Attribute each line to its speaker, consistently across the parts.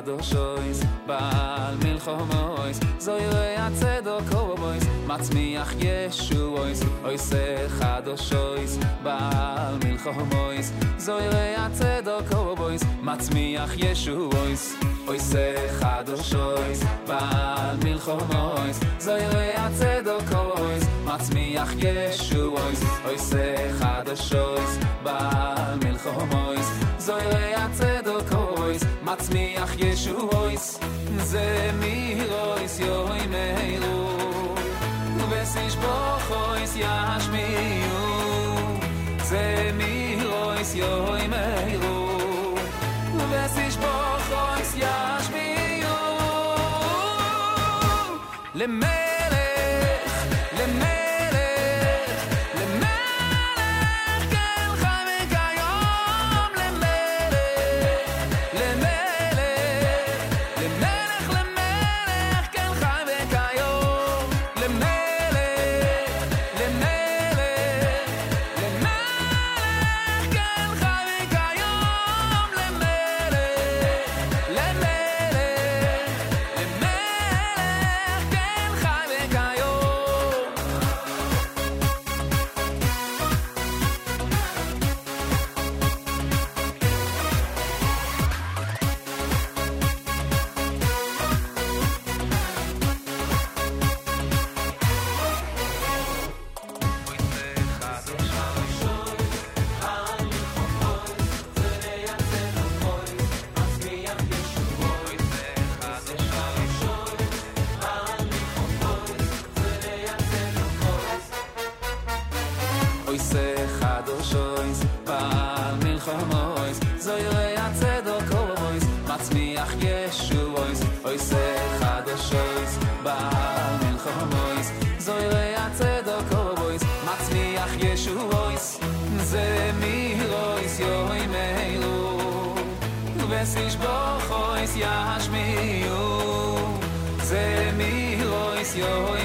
Speaker 1: קדוש אויס בעל מלחום אויס זוירי הצדוק אויס מצמיח ישו אויס אויס חדוש אויס בעל מלחום אויס זוירי הצדוק אויס מצמיח ישו אויס אויס חדוש אויס בעל מלחום אויס זוירי הצדוק אויס מצמיח ישו אויס אויס חדוש אויס בעל מלחום אויס זוי רעצה דו מצמיח ישו הויס זה מי יוי מיירו ובסיש בו חויס זה מי יוי מיירו
Speaker 2: ובסיש בו למי your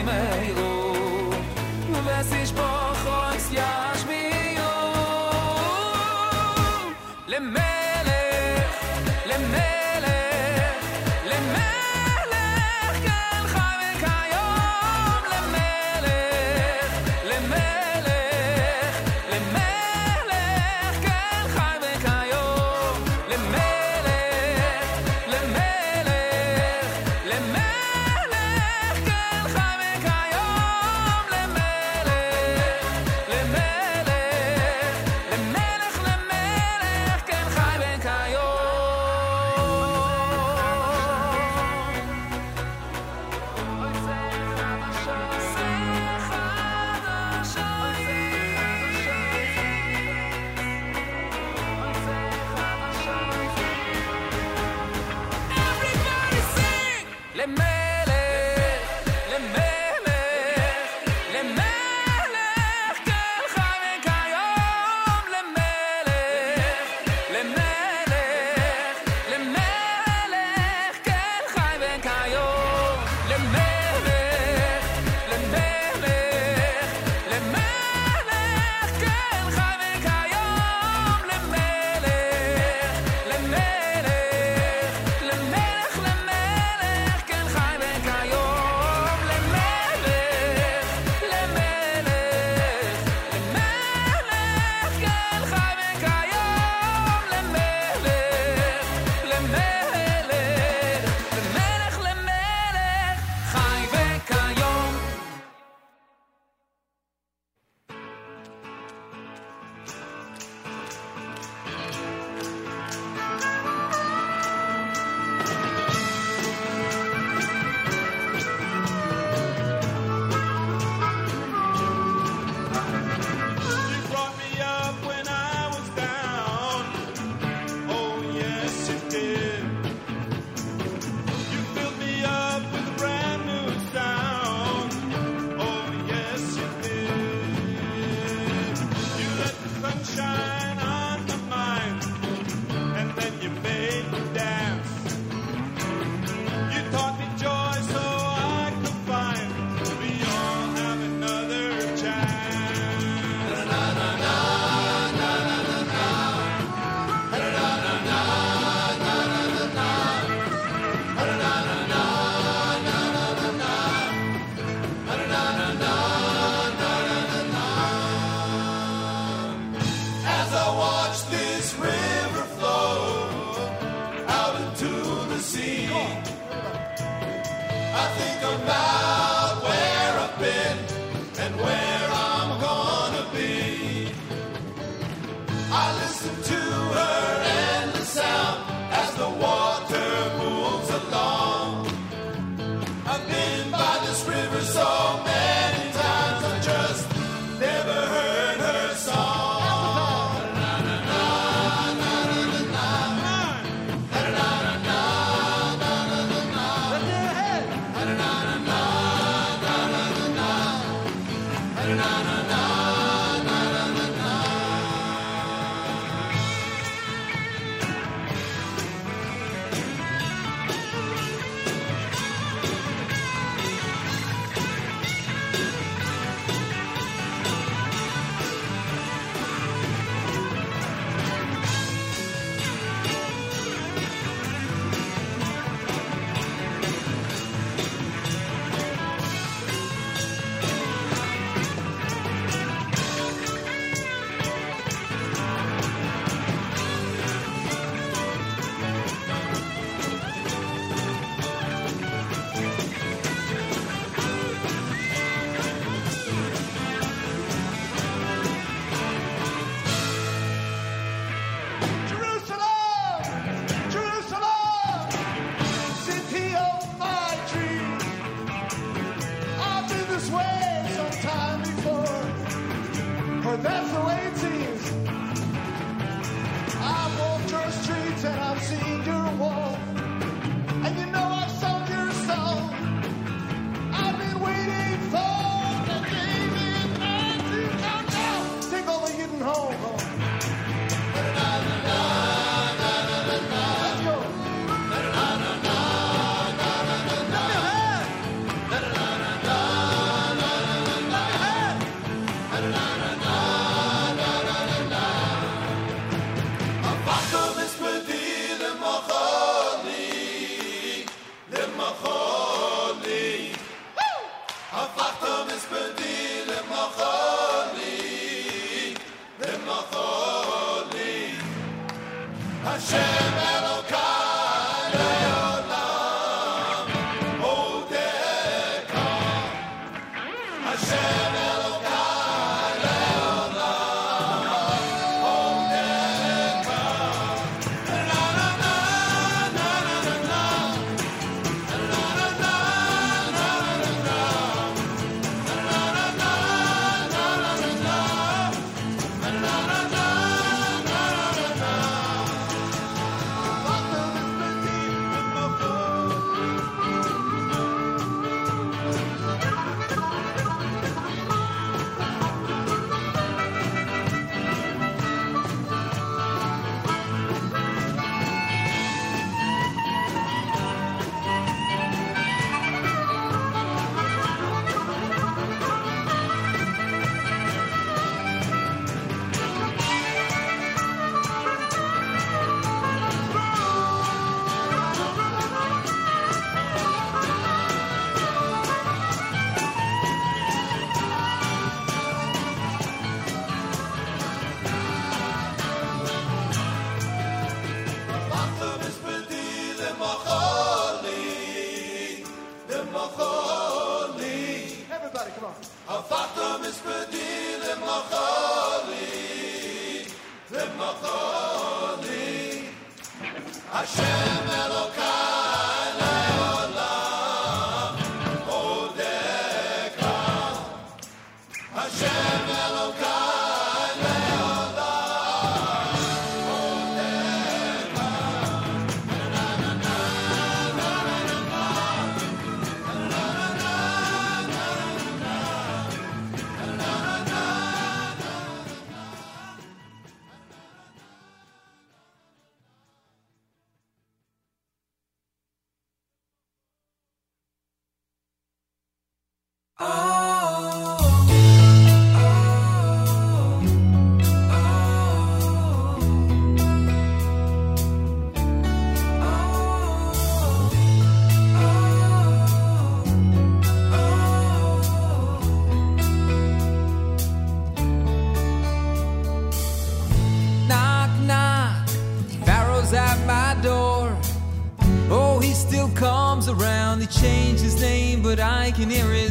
Speaker 1: can hear it.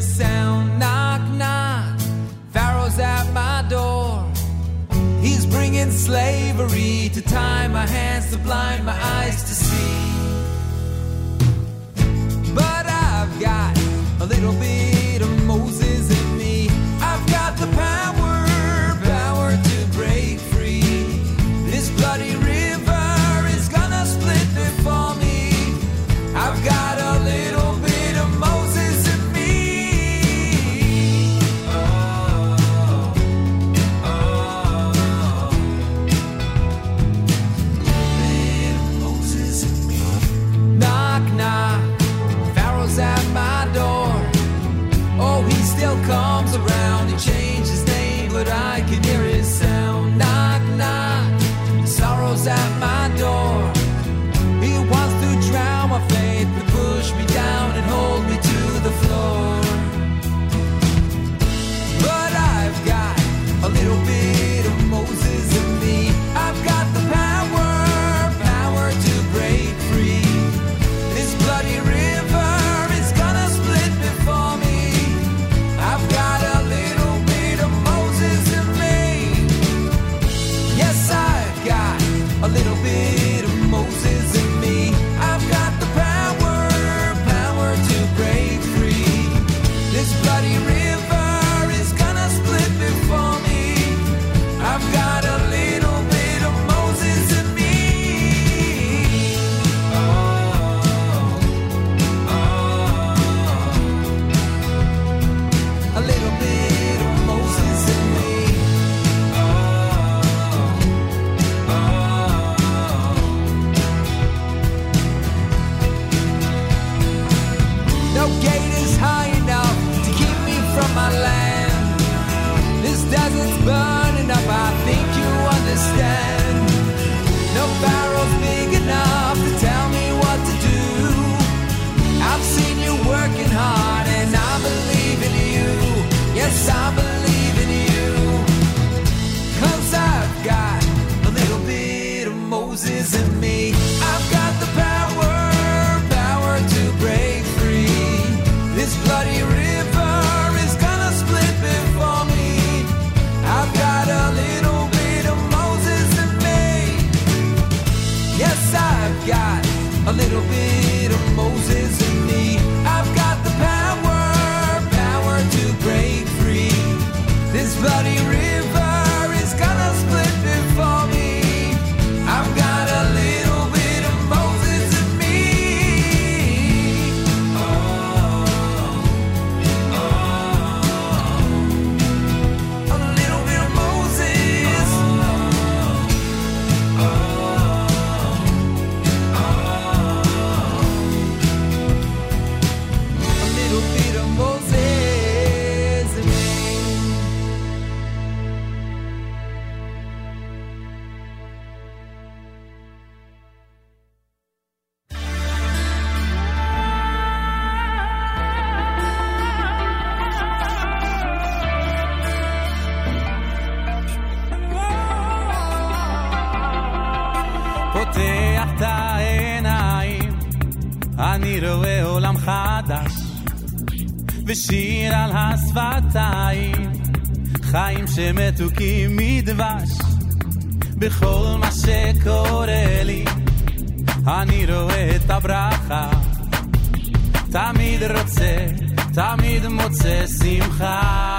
Speaker 1: still comes around. He changed his name, but I can hear his sound. Knock, knock. Sorrow's at my
Speaker 3: שמתוקים מדבש. בכל מה שקורה לי אני רואה את הברכה. תמיד רוצה, תמיד מוצא שמחה.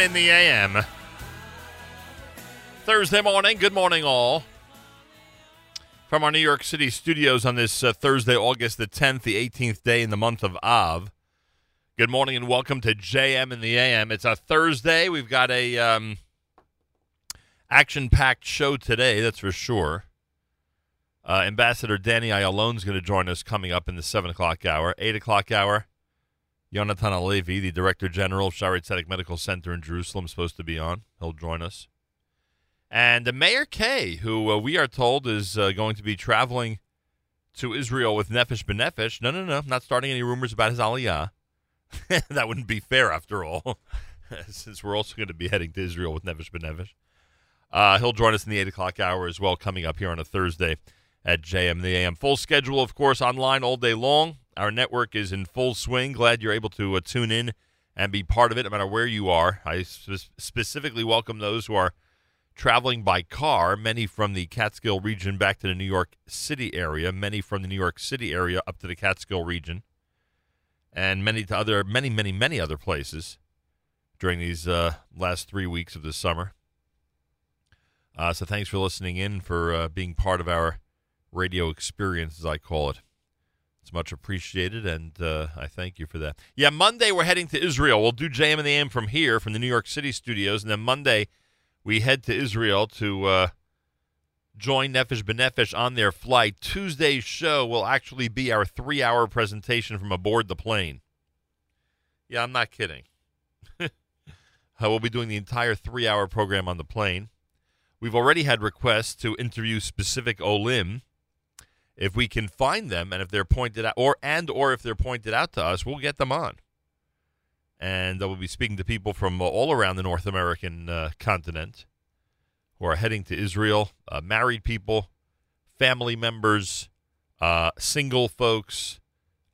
Speaker 4: In the AM. Thursday morning. Good morning, all. From our New York City studios on this uh, Thursday, August the 10th, the 18th day in the month of Av. Good morning and welcome to JM in the AM. It's a Thursday. We've got a um, action-packed show today, that's for sure. Uh, Ambassador Danny Ayalon is going to join us coming up in the 7 o'clock hour. 8 o'clock hour, Yonatan Halevy, the Director General of Shaare Zedek Medical Center in Jerusalem, is supposed to be on. He'll join us. And uh, Meir Kay, who uh, we are told is uh, going to be traveling to Israel with Nefesh B'Nefesh. No, no, no. Not starting any rumors about his aliyah. that wouldn't be fair, after all, since we're also going to be heading to Israel with Nefesh B'Nefesh. Uh, he'll join us in the 8 o'clock hour as well, coming up here on a Thursday at JM the AM. Full schedule, of course, online all day long. Our network is in full swing. Glad you're able to uh, tune in and be part of it, no matter where you are. I sp- specifically welcome those who are traveling by car, many from the Catskill region back to the New York City area, many from the New York City area up to the Catskill region, and many to other, many, many, many other places. during these uh, last three weeks of the summer. Uh, so thanks for listening in, for uh, being part of our radio experience, as I call it. It's much appreciated, and uh, I thank you for that. Yeah, Monday we're heading to Israel. We'll do JM and the AM from here, from the New York City studios, and then Monday we head to Israel to uh, join Nefesh B'Nefesh on their flight. Tuesday's show will actually be our three-hour presentation from aboard the plane. Yeah, I'm not kidding. uh, we'll be doing the entire three-hour program on the plane. We've already had requests to interview specific Olim. If we can find them, and if they're pointed out, or and or if they're pointed out to us, we'll get them on. And uh, we'll be speaking to people from all around the North American uh, continent who are heading to Israel. Uh, married people, family members, uh, single folks,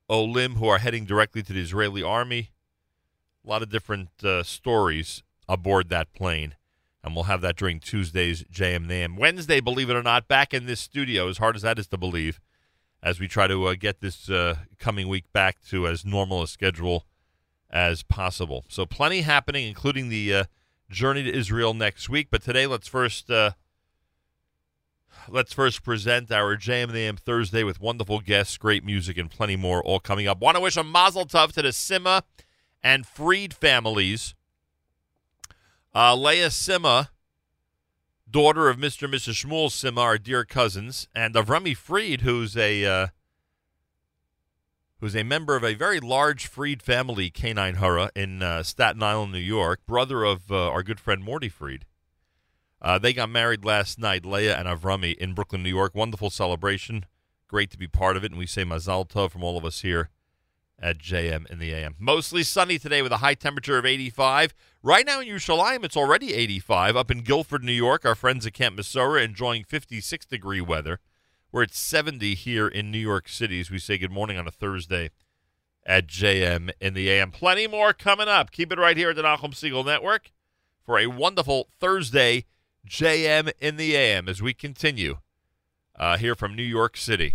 Speaker 4: Olim who are heading directly to the Israeli army. A lot of different uh, stories aboard that plane and we'll have that during Tuesday's JM Nam. Wednesday, believe it or not, back in this studio, as hard as that is to believe, as we try to uh, get this uh, coming week back to as normal a schedule as possible. So plenty happening, including the uh, journey to Israel next week. But today, let's first uh, let's first present our JM Nam Thursday with wonderful guests, great music, and plenty more, all coming up. Want to wish a Mazel Tov to the Sima and Freed families. Uh, Leah Sima, daughter of Mr. and Mrs. Shmuel Sima, dear cousins, and of Remy Freed, who's a uh, who's a member of a very large Freed family, Canine Hurrah, in uh, Staten Island, New York, brother of uh, our good friend Morty Freed. Uh, they got married last night, Leah and Avrami, in Brooklyn, New York. Wonderful celebration. Great to be part of it, and we say Mazal Tov from all of us here at JM in the AM. Mostly sunny today with a high temperature of 85. Right now in Yerushalayim, it's already 85. Up in Guilford, New York, our friends at Camp Mesorah enjoying 56 degree weather. We're at 70 here in New York City as we say good morning on a Thursday at JM in the AM. Plenty more coming up. Keep it right here at the Nachum Segal Network for a wonderful Thursday JM in the AM as we continue uh, here from New York City.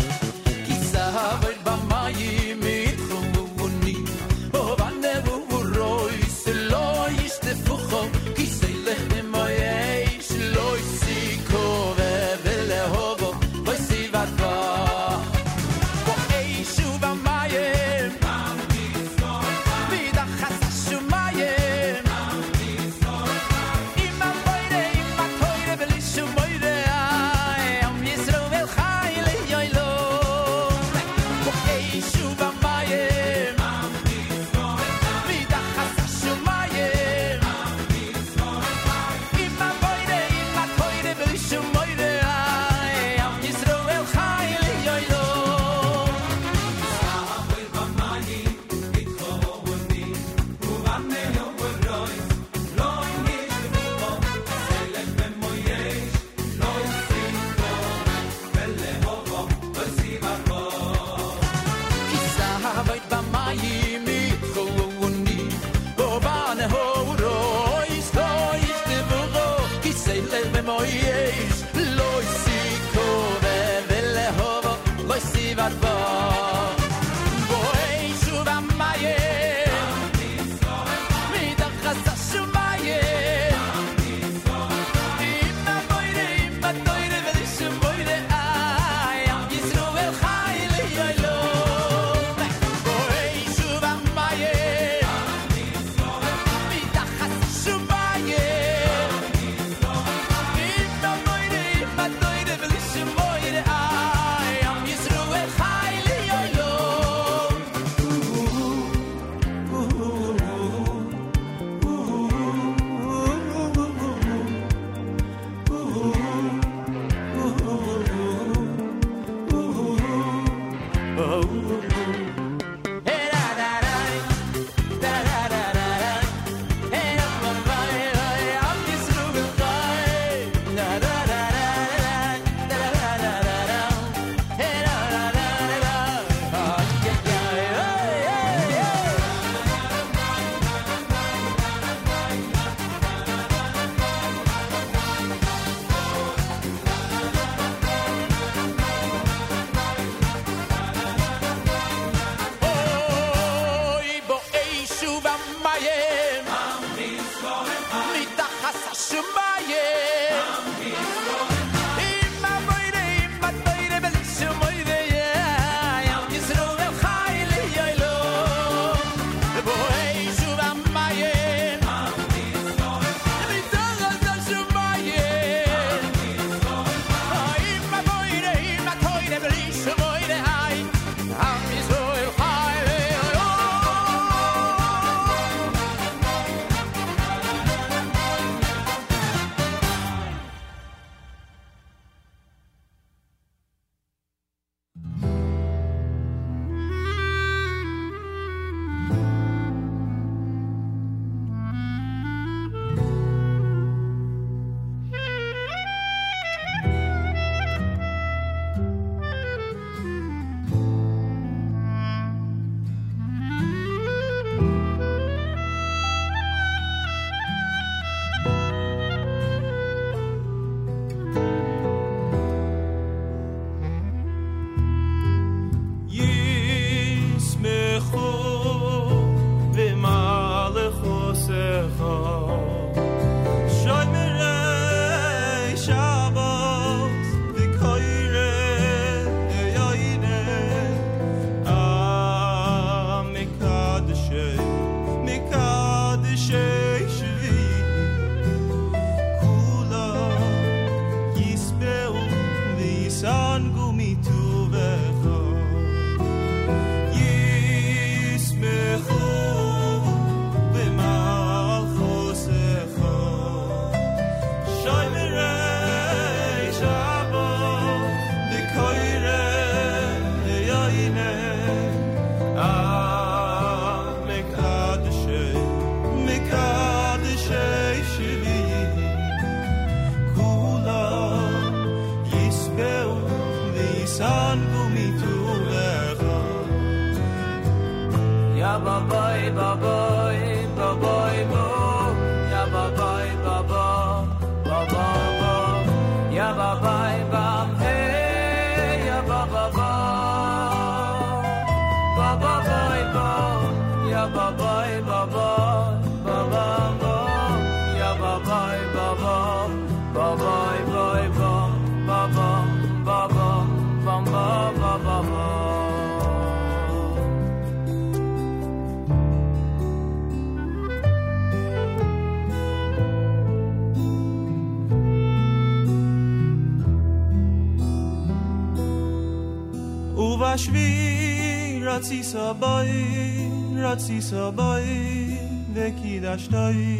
Speaker 1: ובשבי רצי סבוי, רצי סבוי, וקידשתוי.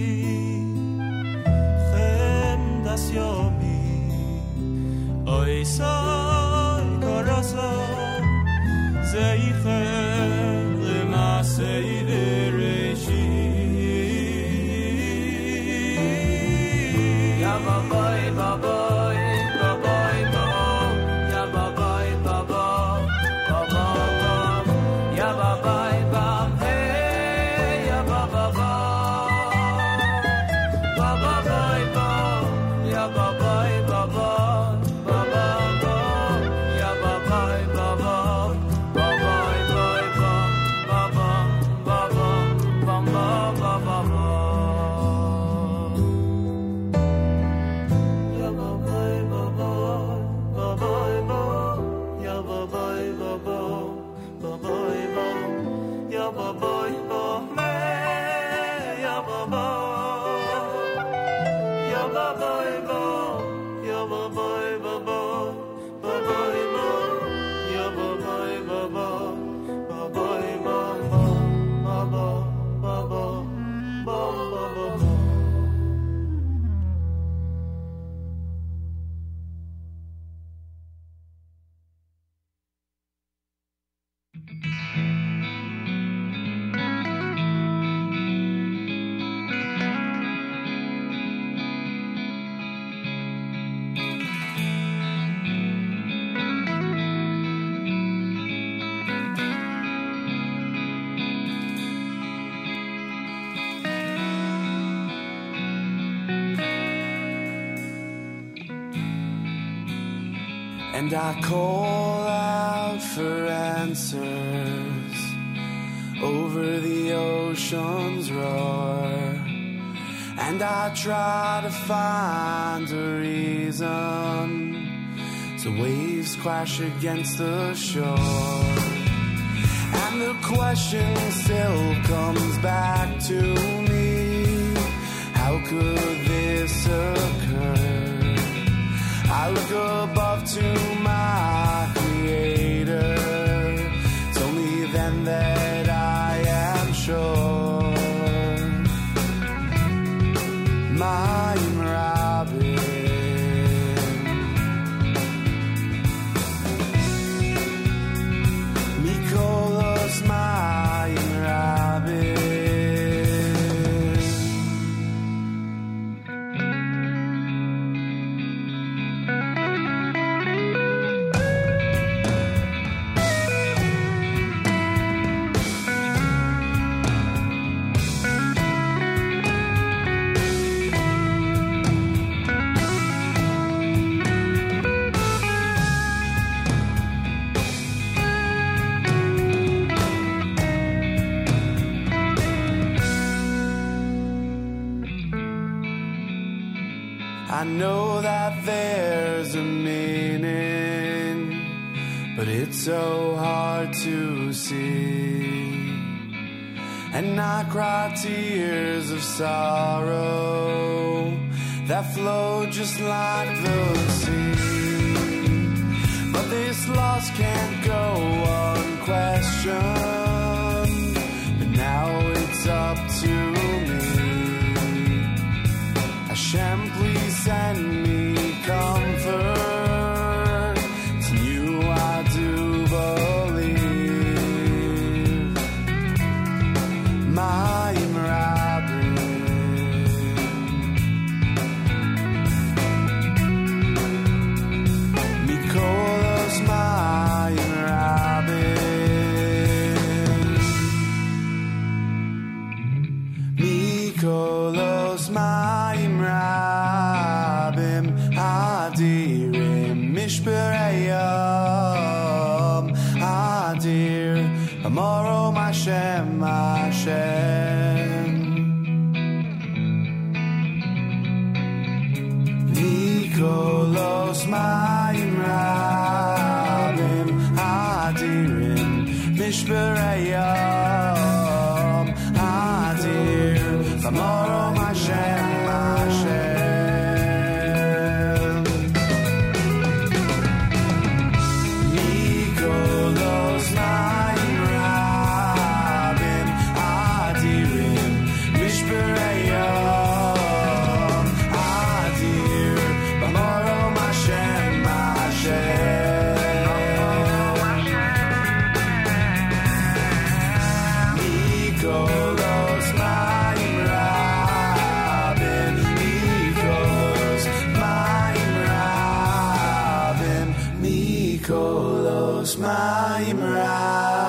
Speaker 1: חם דס יומי, אוי סוי קורסו, זה איחר למעשי
Speaker 5: Try to find a reason so waves crash against the shore. And the question still comes back to me How could this occur? I look above to my creator. It's only then that I am sure. So hard to see. And I cry tears of sorrow that flow just like the sea. But this loss can't go unquestioned. But now it's up to me. Hashem, please send me Mikolos
Speaker 1: Mayim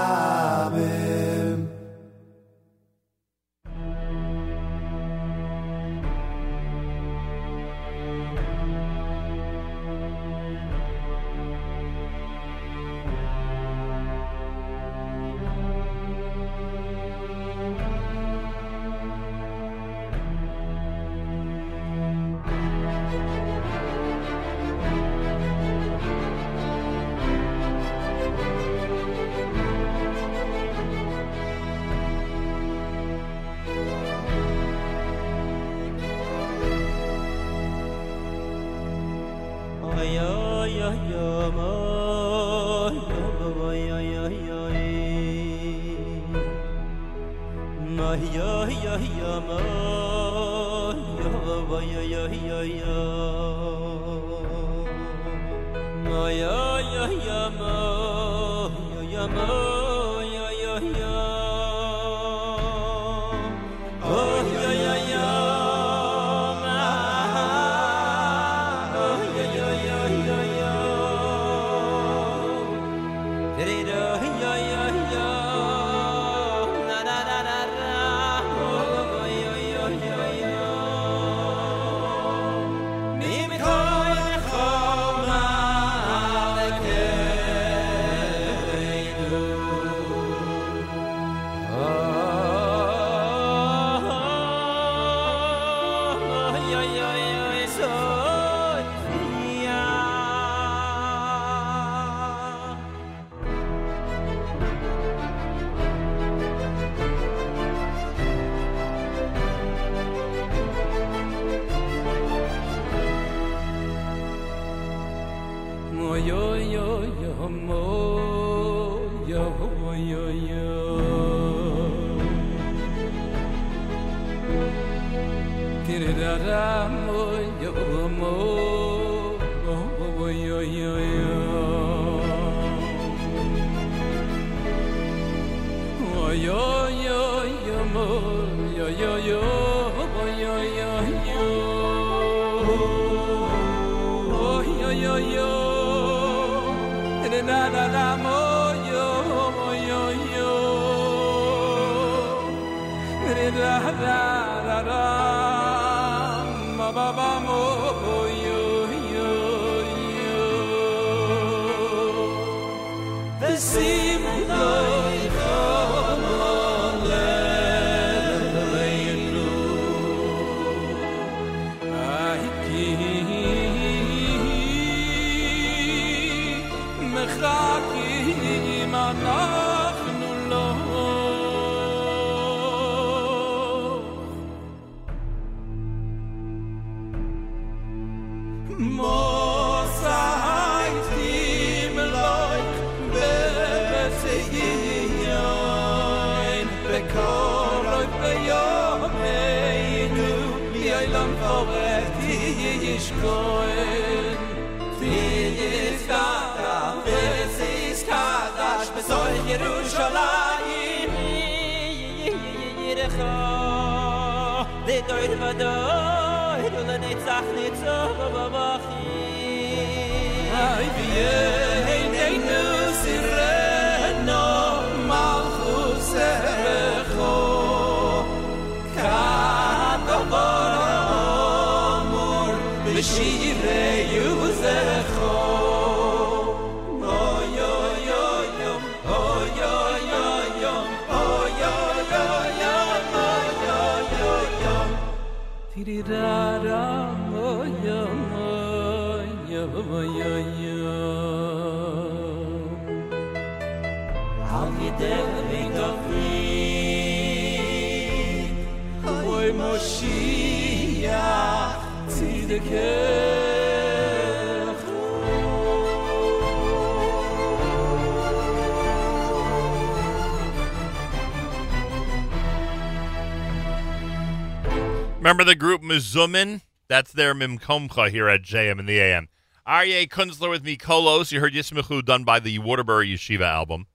Speaker 4: Remember the group Mizumin? That's their Mimkomcha here at JM in the AM. Aryeh Kunstler with Mikolos. You heard Yismichu done by the Waterbury Yeshiva album.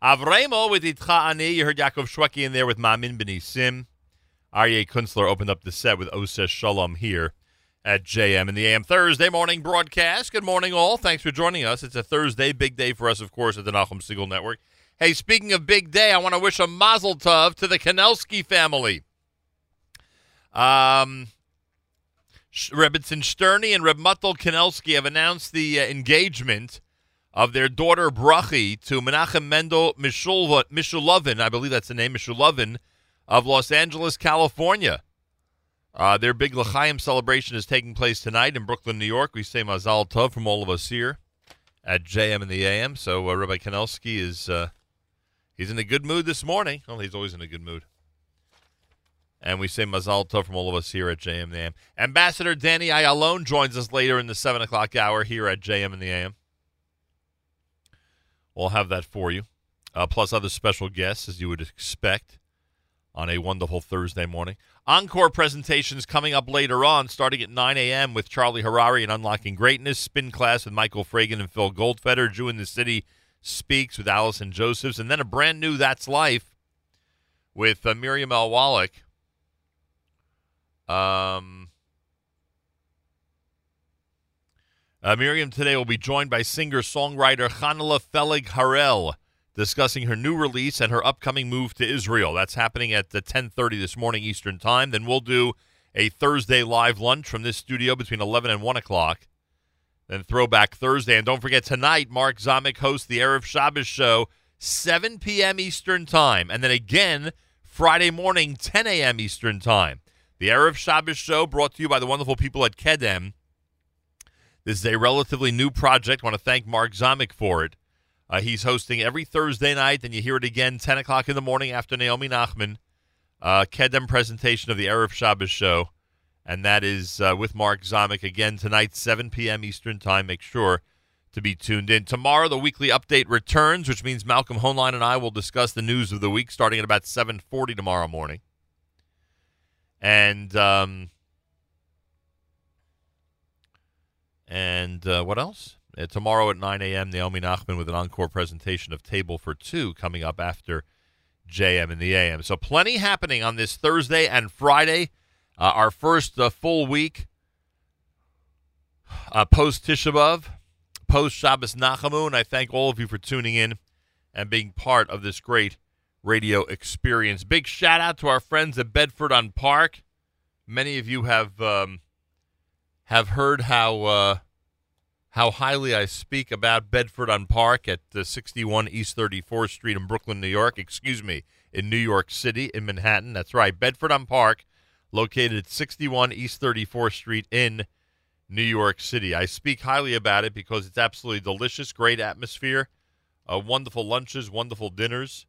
Speaker 4: Avremo with Itcha Ani. You heard Yaakov Shweki in there with Mamin B'ni Sim. Aryeh Kunstler opened up the set with Oses Shalom here at JM in the AM Thursday morning broadcast. Good morning, all. Thanks for joining us. It's a Thursday, big day for us, of course, at the Nachum Segal Network. Hey, speaking of big day, I want to wish a mazel tov to the Kanelsky family. Um, Sterny and Reb Muttel Kanelsky have announced the uh, engagement of their daughter Brachi to Menachem Mendel Mishulovin, I believe that's the name, Mishulovin, of Los Angeles, California. Uh, their big L'chaim celebration is taking place tonight in Brooklyn, New York. We say Mazal Tov from all of us here at JM and the AM. So uh, Rabbi Kanelsky is uh, he's in a good mood this morning. Well, he's always in a good mood. And we say Mazal Tov from all of us here at JM the AM. Ambassador Danny Ayalon joins us later in the 7 o'clock hour here at JM in the AM. We'll have that for you, uh, plus other special guests, as you would expect, on a wonderful Thursday morning. Encore presentations coming up later on, starting at 9 a.m. with Charlie Harary and Unlocking Greatness, Spin Class with Michael Fragin and Phil Goldfeder, Jew in the City Speaks with Allison Josephs, and then a brand new That's Life with uh, Miriam L. Wallach. Um, uh, Miriam today will be joined by singer-songwriter Chanala Fellig Harel, discussing her new release and her upcoming move to Israel. That's happening at the 10:30 this morning Eastern Time. Then we'll do a Thursday live lunch from this studio between 11 and 1 o'clock. Then Throwback Thursday, and don't forget tonight, Mark Zamek hosts the Erev Shabbos show, 7 p.m. Eastern Time, and then again Friday morning, 10 a.m. Eastern Time. The Erev Shabbos show brought to you by the wonderful people at Kedem. This is a relatively new project. I want to thank Mark Zamek for it. Uh, he's hosting every Thursday night, and you hear it again 10 o'clock in the morning after Naomi Nachman. Uh, Kedem presentation of the Erev Shabbos show, and that is uh, with Mark Zamek again tonight, 7 p.m. Eastern Time. Make sure to be tuned in. Tomorrow, the weekly update returns, which means Malcolm Hoenlein and I will discuss the news of the week starting at about 7.40 tomorrow morning. And um, and uh, what else? Uh, tomorrow at 9 a.m., Naomi Nachman with an encore presentation of Table for Two coming up after JM in the AM. So plenty happening on this Thursday and Friday. Uh, our first uh, full week uh, post Tisha B'Av, post Shabbos Nachamu, I thank all of you for tuning in and being part of this great radio experience. Big shout out to our friends at Bedford on Park. Many of you have um, have heard how uh, how highly I speak about Bedford on Park at uh, 61 East 34th Street in Brooklyn, New York. Excuse me, in New York City, in Manhattan. That's right, Bedford on Park, located at 61 East 34th Street in New York City. I speak highly about it because it's absolutely delicious, great atmosphere, uh, wonderful lunches, wonderful dinners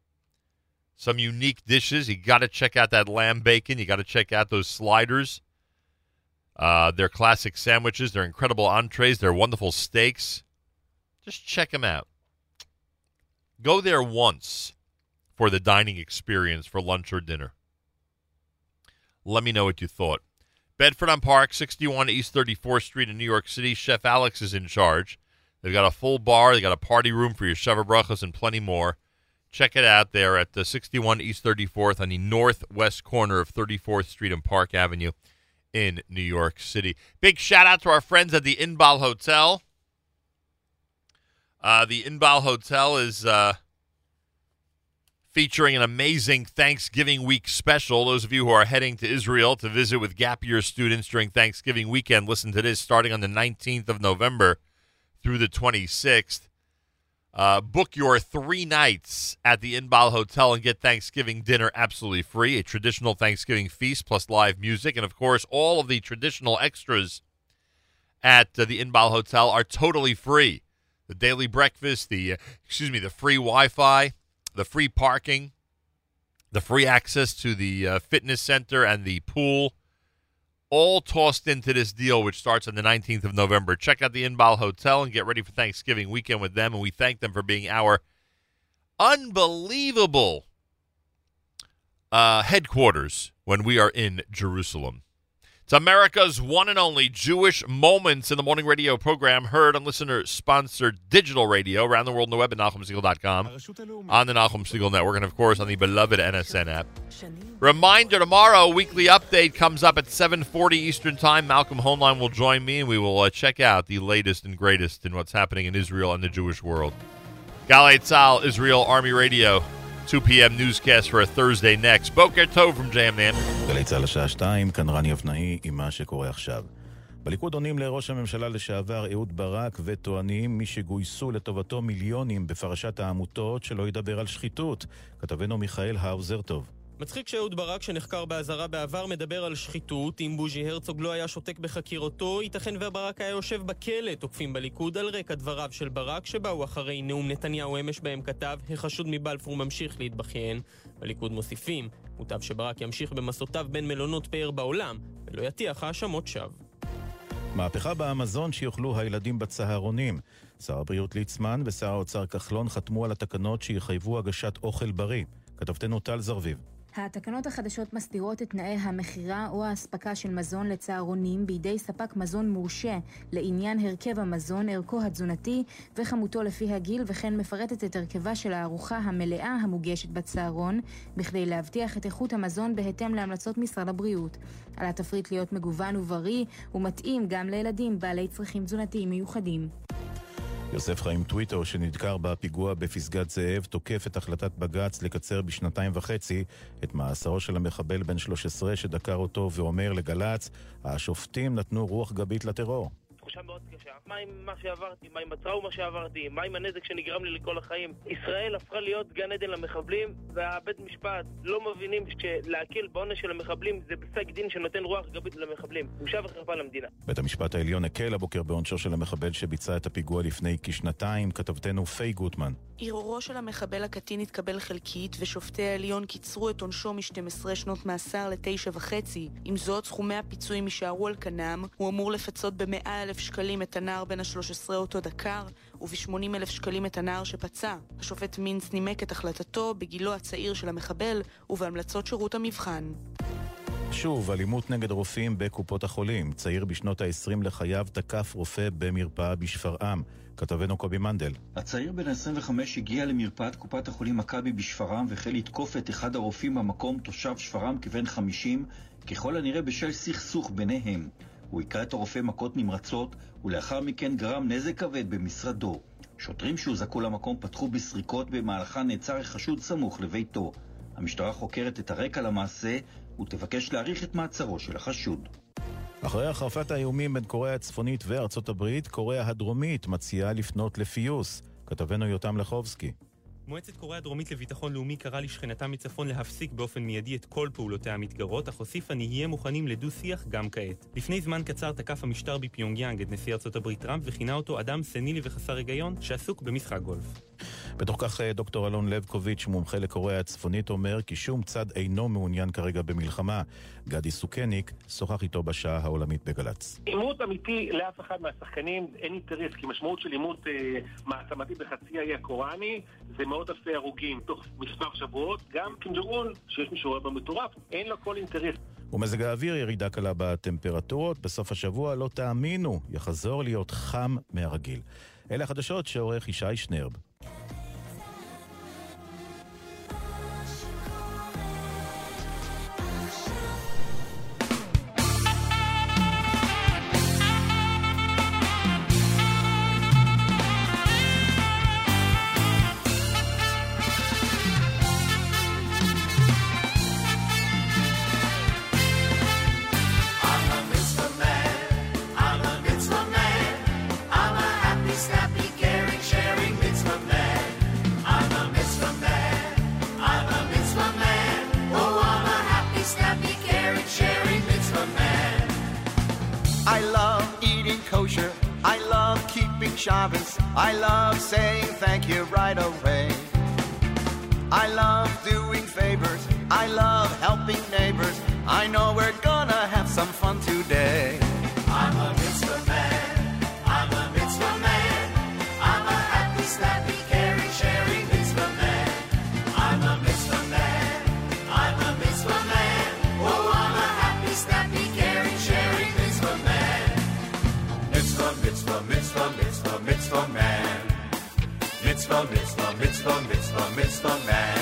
Speaker 4: some unique dishes. You got to check out that lamb bacon. You got to check out those sliders. Uh, their classic sandwiches, their incredible entrees, their wonderful steaks. Just check them out. Go there once for the dining experience for lunch or dinner. Let me know what you thought. Bedford on Park, 61 East 34th Street in New York City. Chef Alex is in charge. They've got a full bar. they've got a party room for your Sheva Brachas and plenty more. Check it out there at the 61 East 34th on the northwest corner of 34th Street and Park Avenue in New York City. Big shout out to our friends at the Inbal Hotel. Uh, the Inbal Hotel is uh, featuring an amazing Thanksgiving week special. Those of you who are heading to Israel to visit with gap year students during Thanksgiving weekend, listen to this starting on the 19th of November through the 26th. Uh, book your three nights at the Inbal Hotel and get Thanksgiving dinner absolutely free. A traditional Thanksgiving feast plus live music. And of course, all of the traditional extras at uh, the Inbal Hotel are totally free. The daily breakfast, the, uh, excuse me, the free Wi Fi, the free parking, the free access to the uh, fitness center and the pool, all tossed into this deal, which starts on the 19th of November. Check out the Inbal Hotel and get ready for Thanksgiving weekend with them. And we thank them for being our unbelievable uh, headquarters when we are in Jerusalem. It's America's one and only Jewish Moments in the Morning radio program, heard on listener sponsored digital radio around the world on the web at NachumSegal.com, on the Nachum Segal Network, and of course on the beloved NSN app. Reminder tomorrow, weekly update comes up at 7:40 Eastern Time. Malcolm Hoenlein will join me, and we will uh, check out the latest and greatest in what's happening in Israel and the Jewish world. Galei Tzal, Israel Army Radio, 2 p.m. newscast for a Thursday next. Boker Tov from Jam Nam.
Speaker 6: גלי צה"ל השעה שתיים, כאן רני אבנאי עם מה שקורה עכשיו. בליכוד עונים לראש הממשלה לשעבר אהוד ברק וטוענים מי שגויסו לטובתו מיליונים בפרשת העמותות שלא ידבר על שחיתות. כתבנו מיכאל האוזר טוב.
Speaker 7: מצחיק שאהוד ברק, שנחקר באזהרה בעבר, מדבר על שחיתות. אם בוז'י הרצוג לא היה שותק בחקירתו, ייתכן והברק היה יושב בכלא. תוקפים בליכוד על רקע דבריו של ברק, שבאו אחרי נאום נתניהו אמש בהם כתב, החשוד מבלפור ממשיך להתבכיין. בליכוד מוסיפים, מוטב שברק ימשיך במסעותיו בין מלונות פאר בעולם, ולא יטיח האשמות שווא.
Speaker 6: מהפכה במזון שיאכלו הילדים בצהרונים. שר הבריאות ליצמן ושר האוצר כחלון חתמו על התקנות שיחייבו הגשת אוכל בריא. כתבתנו טל זרביב.
Speaker 8: התקנות החדשות מסדירות את תנאי המכירה או האספקה של מזון לצהרונים בידי ספק מזון מורשה לעניין הרכב המזון, ערכו התזונתי וכמותו לפי הגיל וכן מפרטת את הרכבה של הארוחה המלאה המוגשת בצהרון בכדי להבטיח את איכות המזון בהתאם להמלצות משרד הבריאות. על התפריט להיות מגוון ובריא ומתאים גם לילדים בעלי צרכים תזונתיים מיוחדים.
Speaker 6: יוסף חיים טוויטר, שנדקר בפיגוע בפסגת זאב, תוקף את החלטת בג"ץ לקצר בשנתיים וחצי את מאסרו של המחבל בן 13 שדקר אותו, ואומר לגל"צ, השופטים נתנו רוח גבית לטרור.
Speaker 9: תחושה מאוד קשה. מה עם מה שעברתי? מה עם הטראומה שעברתי? מה עם הנזק שנגרם לי לכל החיים? ישראל הפכה להיות גן עדן למחבלים, והבית משפט לא מבינים שלהקל בעונש של המחבלים זה פסק דין שנותן רוח גבית למחבלים. בושה וחרפה למדינה.
Speaker 6: בית המשפט העליון הקל הבוקר בעונשו של המחבל שביצע את הפיגוע לפני כשנתיים, כתבתנו פיי גוטמן.
Speaker 10: ערעורו של המחבל הקטין התקבל חלקית, ושופטי העליון קיצרו את עונשו מ-12 שנות מאסר לתשע וחצי. עם זאת, סכומי הפיצויים יישארו על כנם. הוא אמור לפצות ב-100 אלף שקלים את הנער בן ה-13 אותו דקר, וב-80 אלף שקלים את הנער שפצע. השופט מינץ נימק את החלטתו בגילו הצעיר של המחבל ובהמלצות שירות המבחן.
Speaker 6: שוב, אלימות נגד רופאים בקופות החולים. צעיר בשנות ה-20 לחייו תקף רופא במרפאה בשפרעם. כתבנו קובי מנדל.
Speaker 11: הצעיר בן ה-25 הגיע למרפאת קופת החולים מכבי בשפרעם והחל לתקוף את אחד הרופאים במקום, תושב שפרעם כבן 50, ככל הנראה בשל סכסוך ביניהם. הוא היכה את הרופא מכות נמרצות, ולאחר מכן גרם נזק כבד במשרדו. שוטרים שהוזעקו למקום פתחו בסריקות, במהלכן נעצר החשוד סמוך לביתו. המשטרה חוקרת את הרקע למעשה, ותבקש להאריך את מעצרו של החשוד.
Speaker 6: אחרי החרפת האיומים בין קוריאה הצפונית וארצות הברית, קוריאה הדרומית מציעה לפנות לפיוס. כתבנו יותם לחובסקי.
Speaker 7: מועצת קוריאה הדרומית לביטחון לאומי קראה לשכנתה מצפון להפסיק באופן מיידי את כל פעולותיה המתגרות, אך הוסיפה נהיה מוכנים לדו-שיח גם כעת. לפני זמן קצר תקף המשטר בפיונגיאנג את נשיא ארצות הברית טראמפ וכינה אותו אדם סנילי וחסר היגיון שעסוק במשחק גולף.
Speaker 6: בתוך כך דוקטור אלון לבקוביץ', מומחה לקוריאה הצפונית, אומר כי שום צד אינו מעוניין כרגע במלחמה. גדי סוכניק שוחח איתו בשעה העולמית בגל"צ.
Speaker 12: עימות אמיתי לאף אחד מהשחקנים אין אינטרס, כי משמעות של עימות אה, מעצמתי בחצי האי הקוראני זה מאות אלפי הרוגים תוך מספר שבועות. גם קים און, שיש מי שרואה במטורף, אין לו כל אינטרס.
Speaker 6: ומזג האוויר ירידה קלה בטמפרטורות. בסוף השבוע, לא תאמינו, יחזור להיות חם מהרגיל. אלה החדשות שעורך ישי שנרב.
Speaker 2: I'm
Speaker 5: Shabbos. I love saying thank you right away. I love doing favors. I love helping neighbors. I know we're gonna have some fun today.
Speaker 13: Mitzvah, mitzvah, mitzvah, mitzvah, mitzvah man.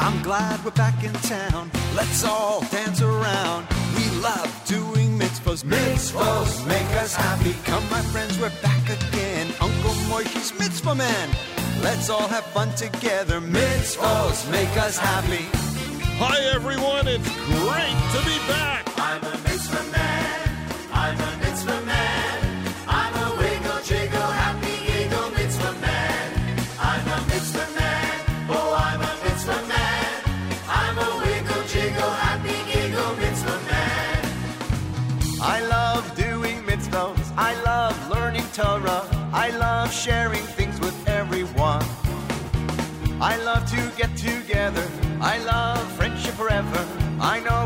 Speaker 13: I'm
Speaker 5: glad we're back in town. Let's all dance around. We love doing mitzvahs. Mitzvahs make us happy. Come, my friends, we're back again. Uncle Moishe's mitzvah man. Let's all have fun together. Mitzvahs make us happy.
Speaker 2: Hi, everyone. It's great to be back.
Speaker 5: Torah. I love sharing things with everyone. I love to get together. I love friendship forever. I know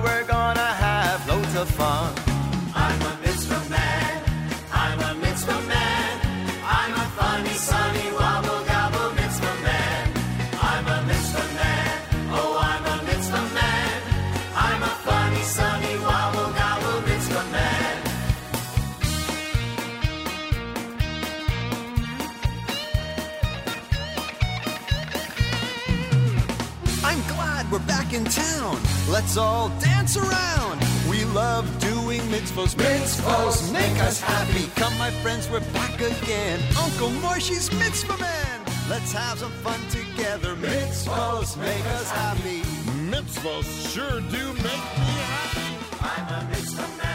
Speaker 5: in town. Let's all dance around. We love doing mitzvahs. Mitzvahs make us happy. Come, my friends, we're back again. Uncle Moishe's mitzvah man. Let's have some fun together. Mitzvahs make us happy.
Speaker 2: Mitzvahs sure do make me happy.
Speaker 13: I'm a mitzvah man.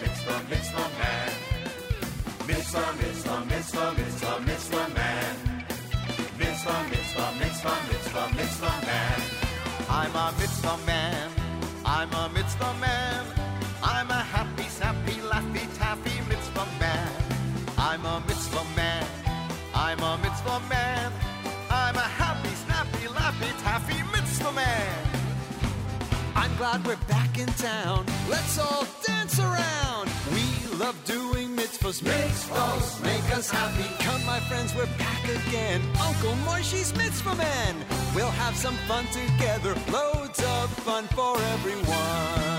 Speaker 13: Mitzvah, mitzvah, man. Mitzvah, mitzvah, mitzvah, mitzvah, mitzvah man. Mitzvah, mitzvah, mitzvah, mitzvah, mitzvah man.
Speaker 5: I'm a mitzvah man. I'm a mitzvah man. I'm a happy, snappy, laffy, taffy mitzvah man. I'm a mitzvah man. I'm a mitzvah man. I'm a happy, snappy, laffy, taffy mitzvah man. I'm glad we're back in town. Let's all dance around. We love doing mitzvahs. Mitzvahs make us happy. Come, my friends, we're back again. Uncle Moishe's mitzvah man. We'll have some fun together. Loads of fun for everyone.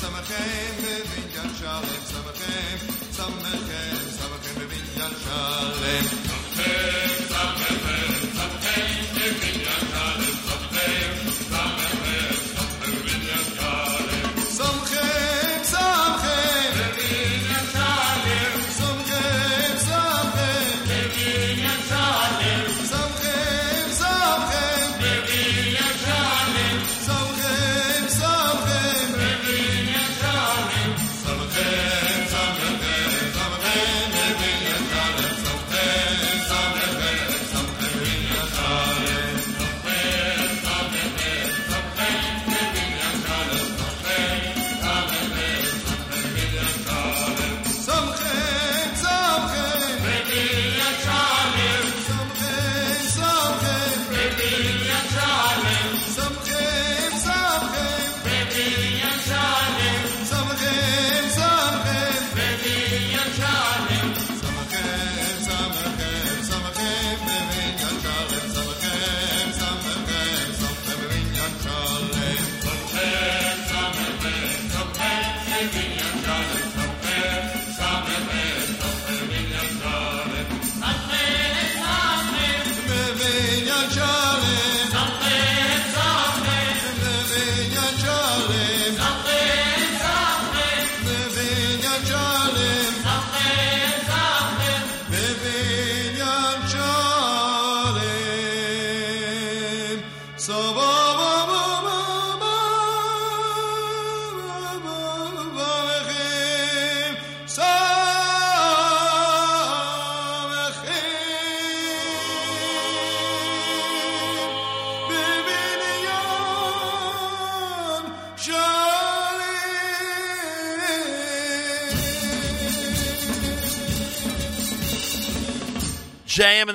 Speaker 2: samachem bevinyan shalem samachem samachem samachem
Speaker 4: bevinyan shalem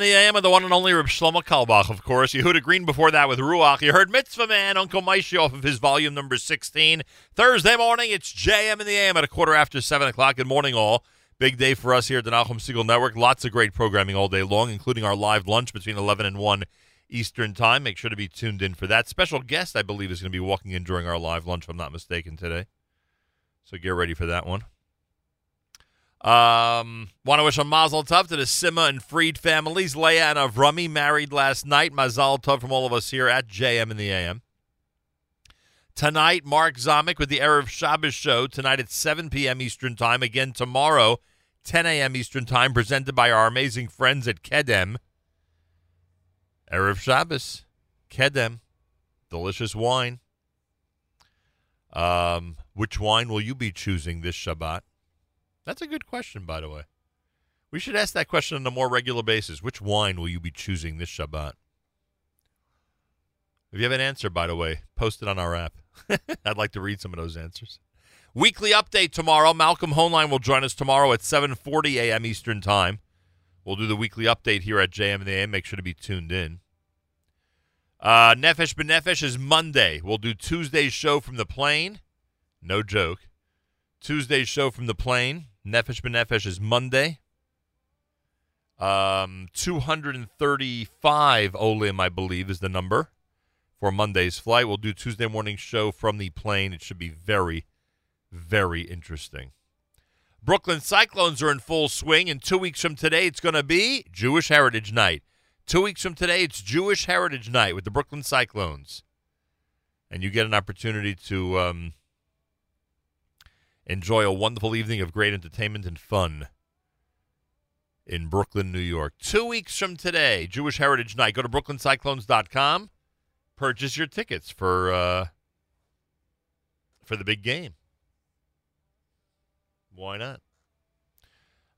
Speaker 4: the AM the one and only Reb Shlomo Carlebach, of course. Yehuda Green before that with Ruach. You heard Mitzvah Man, Uncle Moishe off of his volume number 16. Thursday morning, it's JM and the AM at a quarter after 7 o'clock. Good morning, all. Big day for us here at the Nachum Segal Network. Lots of great programming all day long, including our live lunch between 11 and 1 Eastern Time. Make sure to be tuned in for that. Special guest, I believe, is going to be walking in during our live lunch, if I'm not mistaken, today. So get ready for that one. Um, want to wish a mazel tov to the Sima and Freed families. Leah and Avrami married last night. Mazel tov from all of us here at JM in the AM. Tonight, Mark Zamek with the Erev Shabbos show. Tonight at 7 p.m. Eastern Time. Again tomorrow, 10 a.m. Eastern Time, presented by our amazing friends at Kedem. Erev Shabbos, Kedem, delicious wine. Um, which wine will you be choosing this Shabbat? That's a good question, by the way. We should ask that question on a more regular basis. Which wine will you be choosing this Shabbat? If you have an answer, by the way, post it on our app. I'd like to read some of those answers. Weekly update tomorrow. Malcolm Hoenlein will join us tomorrow at 7:40 a.m. Eastern Time. We'll do the weekly update here at JM and the AM. Make sure to be tuned in. Uh, Nefesh B'Nefesh is Monday. We'll do Tuesday's show from the plane. No joke. Tuesday's show from the plane. Nefesh B'Nefesh is Monday. Um, 235 Olim, I believe, is the number for Monday's flight. We'll do Tuesday morning show from the plane. It should be very, very interesting. Brooklyn Cyclones are in full swing, and two weeks from today, it's going to be Jewish Heritage Night. Two weeks from today, it's Jewish Heritage Night with the Brooklyn Cyclones. And you get an opportunity to um, enjoy a wonderful evening of great entertainment and fun in Brooklyn, New York. Two weeks from today, Jewish Heritage Night. Go to brooklyncyclones.com. Purchase your tickets for uh, for the big game. Why not?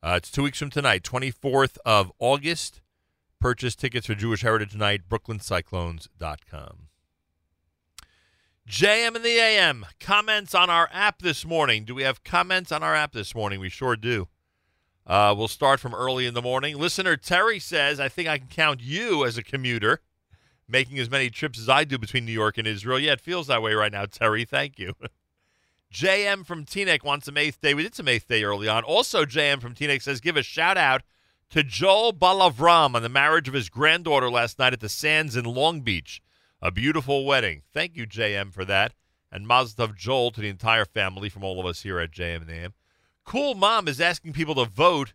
Speaker 4: Uh, it's two weeks from tonight, 24th of August. Purchase tickets for Jewish Heritage Night, brooklyncyclones.com. JM and the AM. Comments on our app this morning. Do we have comments on our app this morning? We sure do. Uh, we'll start from early in the morning. Listener Terry says, I think I can count you as a commuter, making as many trips as I do between New York and Israel. Yeah, it feels that way right now, Terry. Thank you. JM from Teaneck wants some eighth day. We did some eighth day early on. Also, JM from Teaneck says, give a shout out to Joel Balavram on the marriage of his granddaughter last night at the Sands in Long Beach. A beautiful wedding. Thank you, JM, for that. And Mazel Tov Joel to the entire family from all of us here at JM and AM. Cool Mom is asking people to vote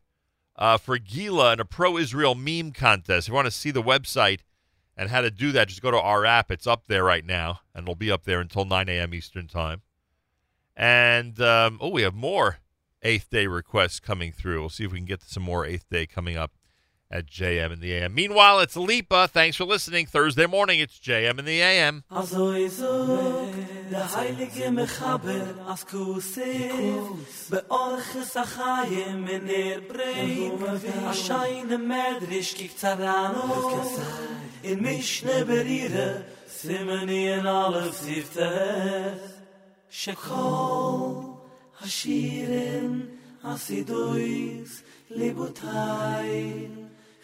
Speaker 4: uh, for Gila in a pro-Israel meme contest. If you want to see the website and how to do that, just go to our app. It's up there right now, and it'll be up there until 9 a.m. Eastern Time. And, um, oh, we have more Eighth Day requests coming through. We'll see if we can get some more Eighth Day coming up at JM in the AM. Meanwhile, it's Lipa. Thanks for listening. Thursday morning, it's JM in the AM.
Speaker 1: Hashirin, asidois, libutai,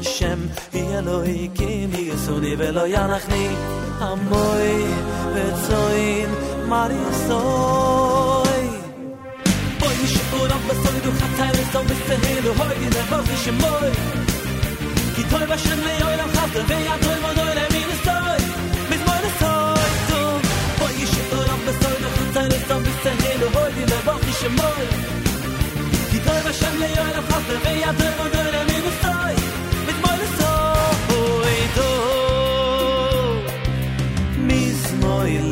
Speaker 1: Hashem Hi Eloi Kim Yisuni Ve Lo Yanachni Amoi Ve Tzoin Mar Yisoi Boi Mi Shem Uram Ve Soi Duh Hatay Ve Soi Mis Tehi Lu Hoi Gid Ne Vos Hi Shem Moi Ki Toi Ba Shem Le Yoi Lam Chavda Ve Ya Toi Mo Le min Ne mit moy Moi Tu Boi Mi Shem Uram Ve Soi Duh Hatay Ne Ki Ba Shem Le Yoi Lam Chavda Ve Ya Mo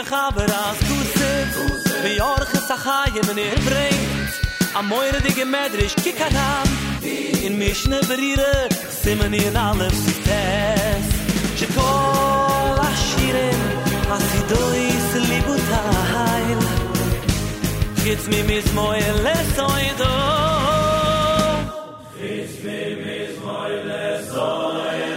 Speaker 1: Mechaber as Kusif wie Jorge Sachaye men er bringt a moire dige medrisch kikaram in mishne berire simen in alle sites shkol ashiren asidois libutail Gits mi mis moile soido Gits mi mis moile soido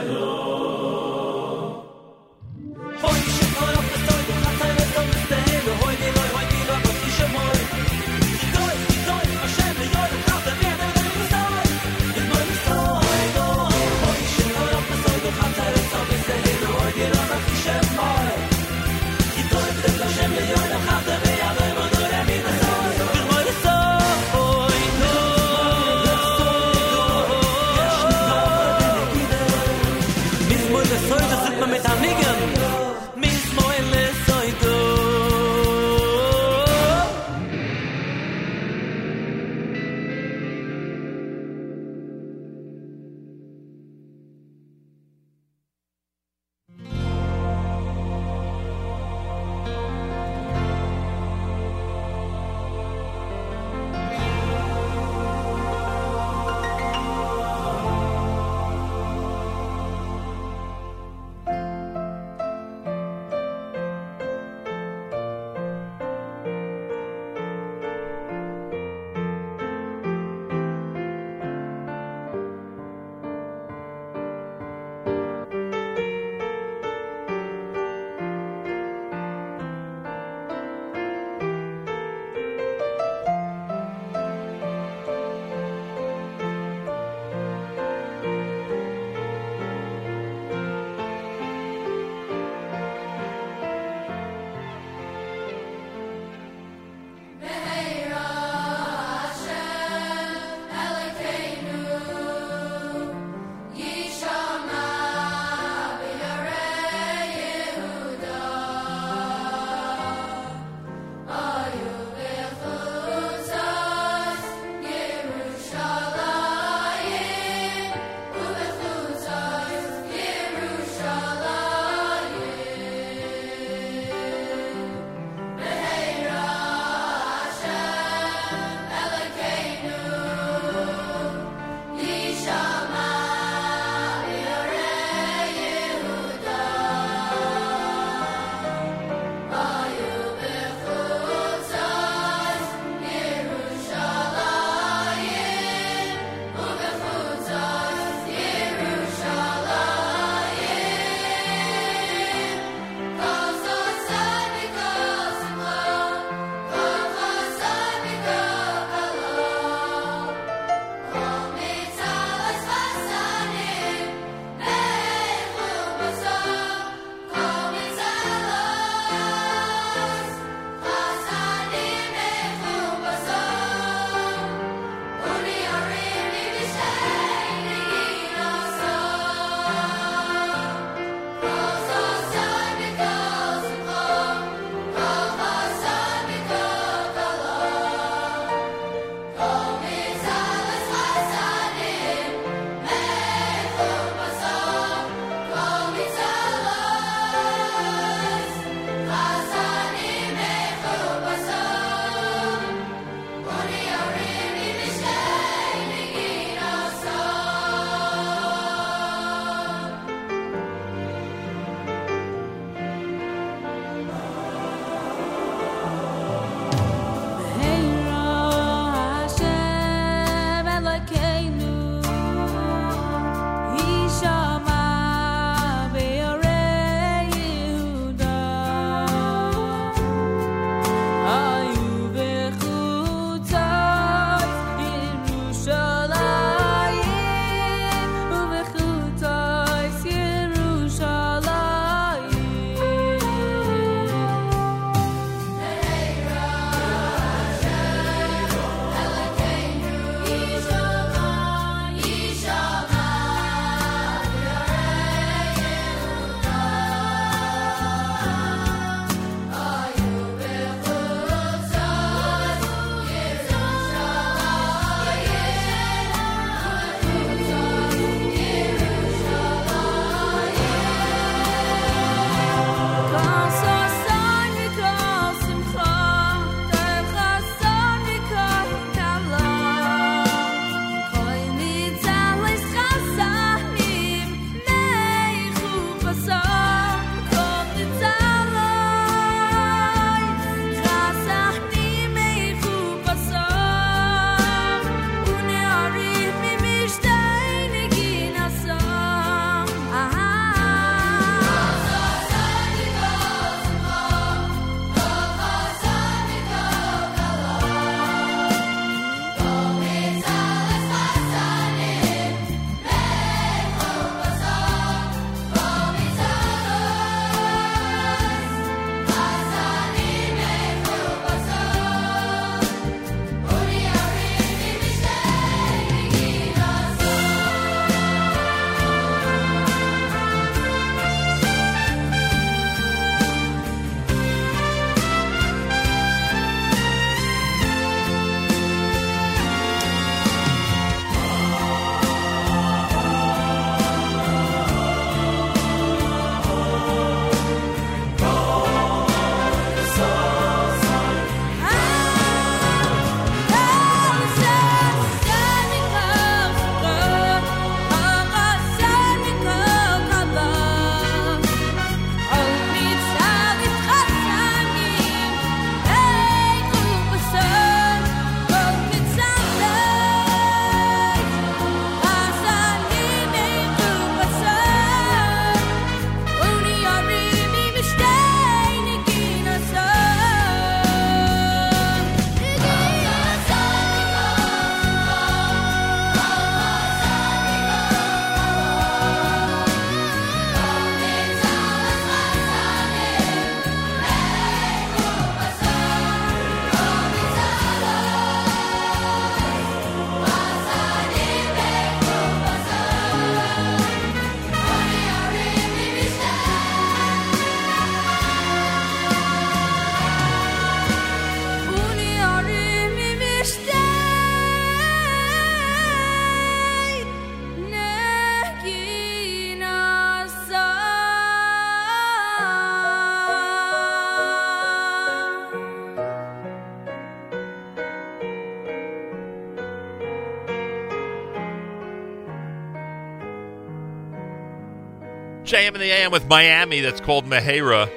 Speaker 4: in the AM with Miami. That's called Mahera.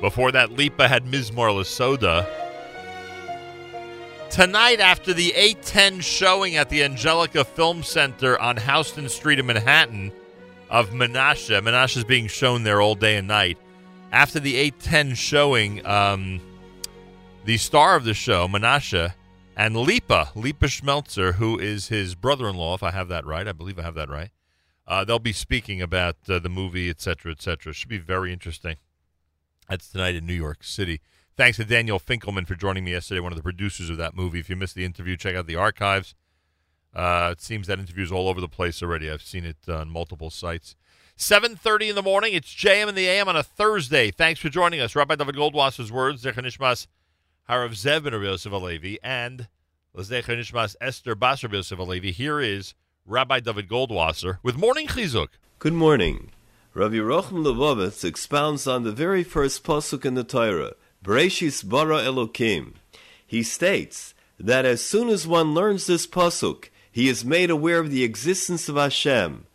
Speaker 4: Before that, Lipa had Mizmor Lasoda. Tonight, after the 810 showing at the Angelica Film Center on Houston Street in Manhattan of Menashe is being shown there all day and night. After the 810 showing, um, the star of the show, Menashe, and Lipa, Lipa Schmeltzer, who is his brother-in-law, if I have that right. I believe I have that right. Uh, they'll be speaking about uh, the movie, etc., etc. Should be very interesting. That's tonight in New York City. Thanks to Daniel Finkelman for joining me yesterday, one of the producers of that movie. If you missed the interview, check out the archives. Uh, it seems that interview is all over the place already. I've seen it on multiple sites. 7.30 in the morning. It's JM in the AM on a Thursday. Thanks for joining us. Rabbi David Goldwasser's words, Zecher Nishmas Harav Zev ben Yosef Alevi, and Zecher Nishmas Esther Bas Rabbi Yosef Alevi. Here is Rabbi David Goldwasser with Morning Chizuk.
Speaker 14: Good morning. Rabbi Rochem Levovitz expounds on the very first pasuk in the Torah, Bereshis bara Elokim. He states that as soon as one learns this pasuk, he is made aware of the existence of Hashem.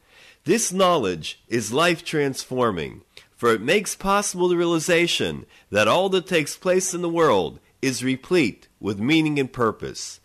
Speaker 14: This knowledge is life transforming, for it makes possible the realization that all that takes place in the world is replete with meaning and purpose.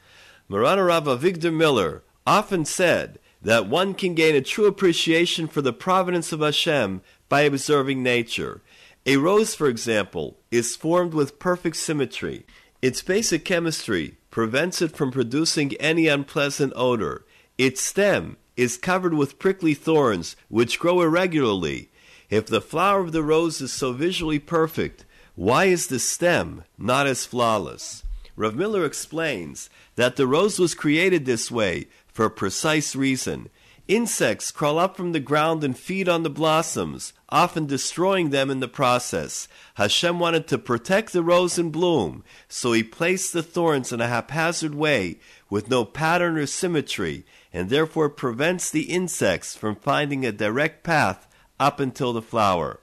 Speaker 14: Marana Rav Avigdor Miller often said that one can gain a true appreciation for the providence of Hashem by observing nature. A rose, for example, is formed with perfect symmetry. Its basic chemistry prevents it from producing any unpleasant odor. Its stem is covered with prickly thorns which grow irregularly. If the flower of the rose is so visually perfect, why is the stem not as flawless? Rav Miller explains that the rose was created this way for a precise reason. Insects crawl up from the ground and feed on the blossoms, often destroying them in the process. Hashem wanted to protect the rose in bloom, so he placed the thorns in a haphazard way with no pattern or symmetry, and therefore prevents the insects from finding a direct path up until the flower.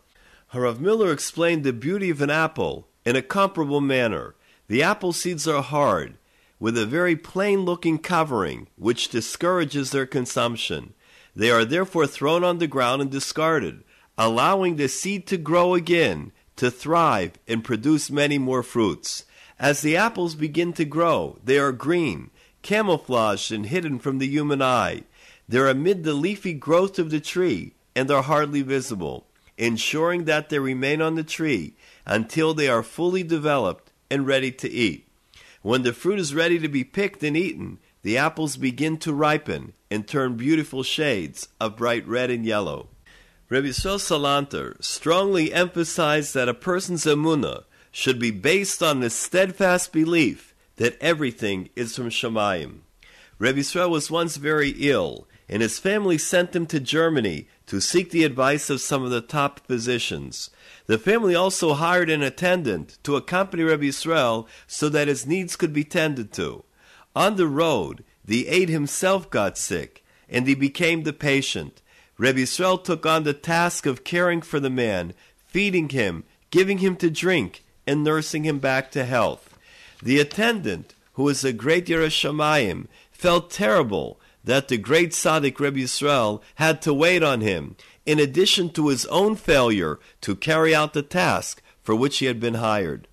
Speaker 14: Harav Miller explained the beauty of an apple in a comparable manner. The apple seeds are hard, with a very plain looking covering, which discourages their consumption. They are therefore thrown on the ground and discarded, allowing the seed to grow again, to thrive, and produce many more fruits. As the apples begin to grow, they are green, camouflaged and hidden from the human eye. They're amid the leafy growth of the tree and are hardly visible, ensuring that they remain on the tree until they are fully developed and ready to eat. When the fruit is ready to be picked and eaten, the apples begin to ripen and turn beautiful shades of bright red and yellow. Rabbi Salanter strongly emphasized that a person's emunah should be based on the steadfast belief that everything is from Shemayim. Rabbi Yisrael was once very ill, and his family sent him to Germany to seek the advice of some of the top physicians. The family also hired an attendant to accompany Rabbi Yisrael so that his needs could be tended to. On the road, the aide himself got sick, and he became the patient. Rabbi Yisrael took on the task of caring for the man, feeding him, giving him to drink, and nursing him back to health. The attendant, who was a great Yerushalayim, felt terrible that the great tzaddik Rabbi Yisrael had to wait on him, in addition to his own failure to carry out the task for which he had been hired.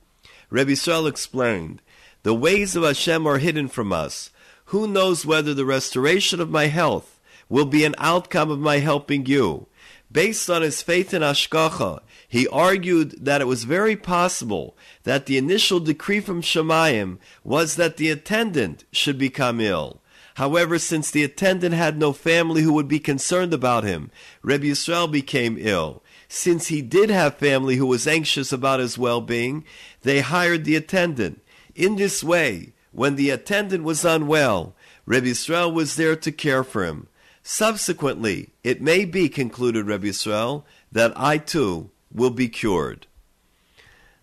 Speaker 14: Rabbi Yisrael explained, The ways of Hashem are hidden from us. Who knows whether the restoration of my health will be an outcome of my helping you? Based on his faith in Hashgacha, he argued that it was very possible that the initial decree from Shemayim was that the attendant should become ill. However, since the attendant had no family who would be concerned about him, Rabbi Yisrael became ill. Since he did have family who was anxious about his well-being, they hired the attendant. In this way, when the attendant was unwell, Rabbi Yisrael was there to care for him. Subsequently, it may be, concluded Rabbi Yisrael, that I too will be cured.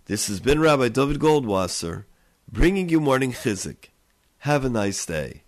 Speaker 14: This has been Rabbi David Goldwasser, bringing you morning chizuk. Have a nice day.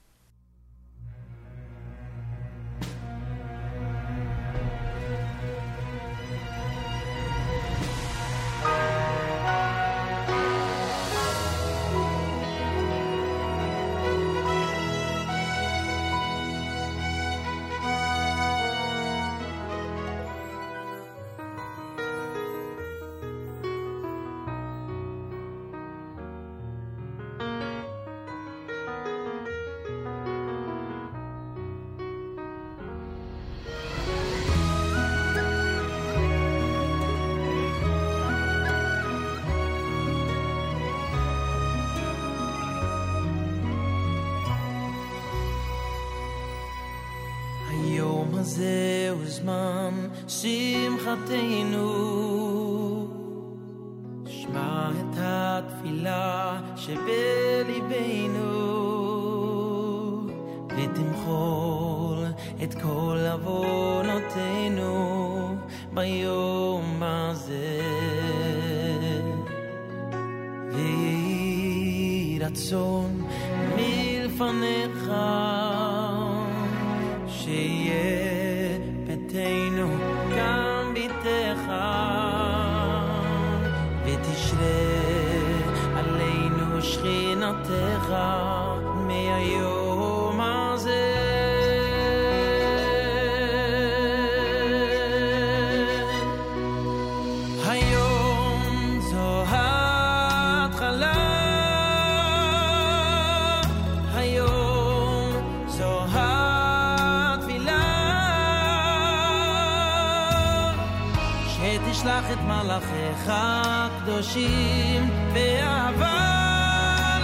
Speaker 15: תשלח את מלאכיך הקדושים, ואהבה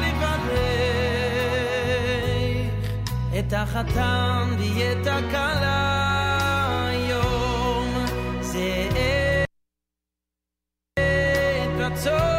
Speaker 15: לברך את החתן ואת הכלה היום, זה עת רצון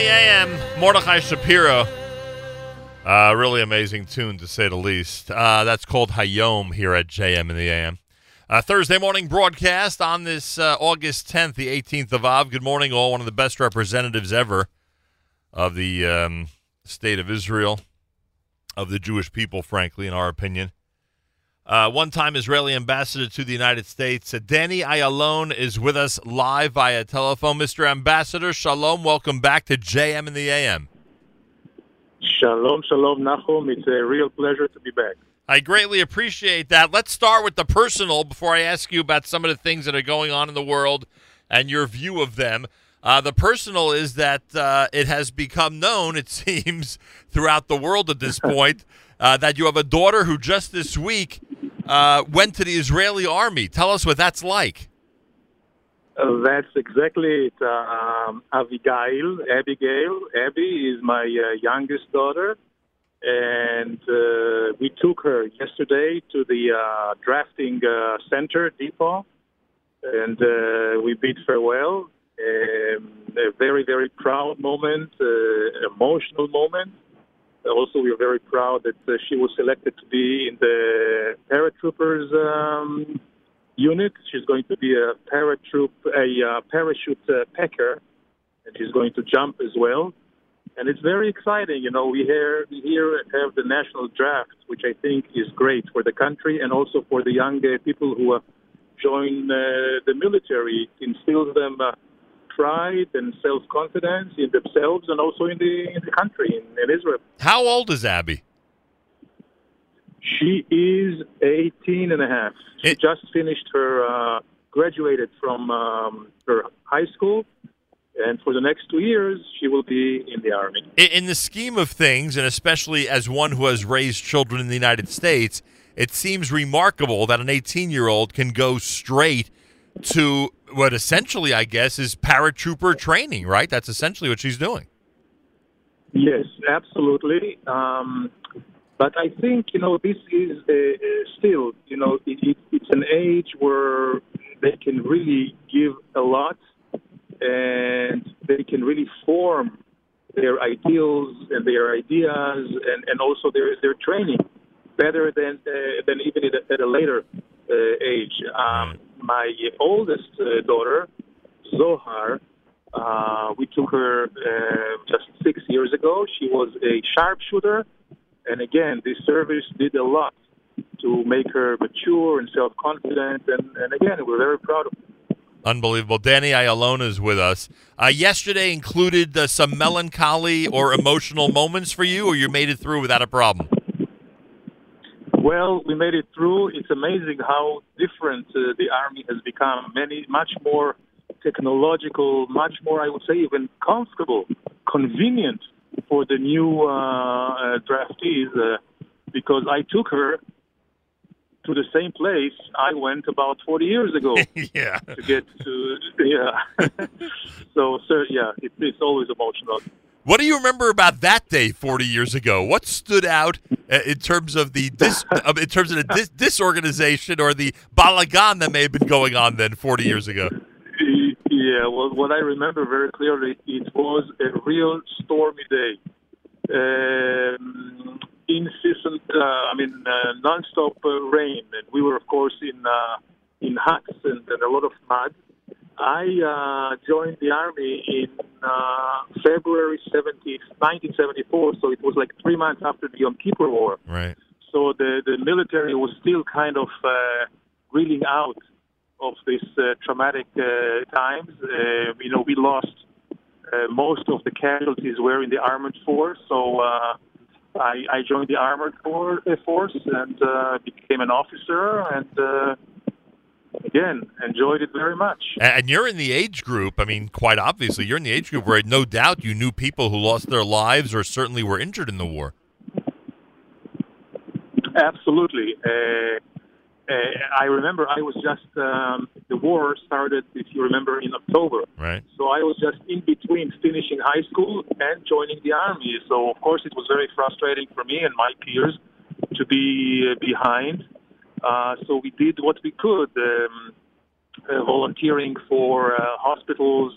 Speaker 4: the AM, Mordechai Shapiro. Uh, really amazing tune, to say the least. Uh, that's called Hayom here at JM in the AM. Uh, Thursday morning broadcast on this uh, August 10th, the 18th of Av. Good morning, all. One of the best representatives ever of the um, state of Israel, of the Jewish people, frankly, in our opinion. Uh, one time Israeli ambassador to the United States, Danny Ayalon, is with us live via telephone. Mr. Ambassador, shalom. Welcome back to JM in the AM.
Speaker 16: Shalom, shalom, Nachum. It's a real pleasure to be back.
Speaker 4: I greatly appreciate that. Let's start with the personal before I ask you about some of the things that are going on in the world and your view of them. Uh, the personal is that uh, it has become known, it seems, throughout the world at this point, uh, that you have a daughter who just this week uh, went to the Israeli army. Tell us what that's like.
Speaker 16: Uh, that's exactly it. Um, Abigail, Abigail, Abby is my uh, youngest daughter, and uh, we took her yesterday to the uh, drafting uh, center depot, and uh, we bid farewell. Um, a very, very proud moment, emotional moment. Also, we are very proud that uh, she was selected to be in the paratroopers um, unit. She's going to be a paratroop, a uh, parachute uh, packer, and she's going to jump as well. And it's very exciting. You know, we here we here have the national draft, which I think is great for the country and also for the young uh, people who uh, join uh, the military. It instills them pride and self confidence in themselves and also in the in the country in, in Israel.
Speaker 4: How old is Abby?
Speaker 16: She is 18 and a half. She just finished her, uh, graduated from um, her high school, and for the next two years, she will be in the army.
Speaker 4: In, in the scheme of things, and especially as one who has raised children in the United States, it seems remarkable that an 18 year old can go straight to what essentially, I guess, is paratrooper training, right? That's essentially what she's doing.
Speaker 16: Yes, absolutely. Um, but I think you know this is still you know it, it, it's an age where they can really give a lot, and they can really form their ideals and their ideas, and, and also their their training better than uh, than even at a, at a later uh, age. Um, my oldest uh, daughter, Zohar, uh, we took her uh, just six years ago. She was a sharpshooter, and again, this service did a lot to make her mature and self-confident. And, and again, we're very proud of. Her.
Speaker 4: Unbelievable. Danny Ayalona is with us. Uh, yesterday included uh, some melancholy or emotional moments for you, or you made it through without a problem?
Speaker 16: Well, we made it through. It's amazing how different uh, the army has become. Many, much more technological, much more, I would say, even comfortable, convenient for the new uh, uh, draftees. Uh, because I took her to the same place I went about 40 years ago.
Speaker 4: yeah.
Speaker 16: To get to, yeah. so, sir, yeah, it, it's always emotional.
Speaker 4: What do you remember about that day 40 years ago? What stood out uh, in terms of the dis, in terms of the dis, disorganization or the balagan that may have been going on then 40 years ago?
Speaker 16: Yeah, well, what I remember very clearly, it was a real stormy day. Um, incessant, uh, I mean, uh, non-stop uh, rain, and we were, of course, in uh, in huts and, and a lot of mud. I uh, joined the army in uh, February 70, 1974, so it was like three months after the Yom Kippur War.
Speaker 4: Right.
Speaker 16: So the, the military was still kind of uh, reeling out of these uh, traumatic uh, times. Uh, you know, we lost uh, most of the casualties were in the armored force, so uh, I, I joined the armored uh, force and uh, became an officer and. Uh, again, enjoyed it very much.
Speaker 4: And you're in the age group, I mean, quite obviously, you're in the age group where no doubt you knew people who lost their lives or certainly were injured in the war.
Speaker 16: Absolutely. Uh, uh, I remember I was just um, the war started, if you remember, in October.
Speaker 4: Right.
Speaker 16: So I was just in between finishing high school and joining the army. So of course it was very frustrating for me and my peers to be uh, behind. Uh, so we did what we could, um, uh, volunteering for uh, hospitals,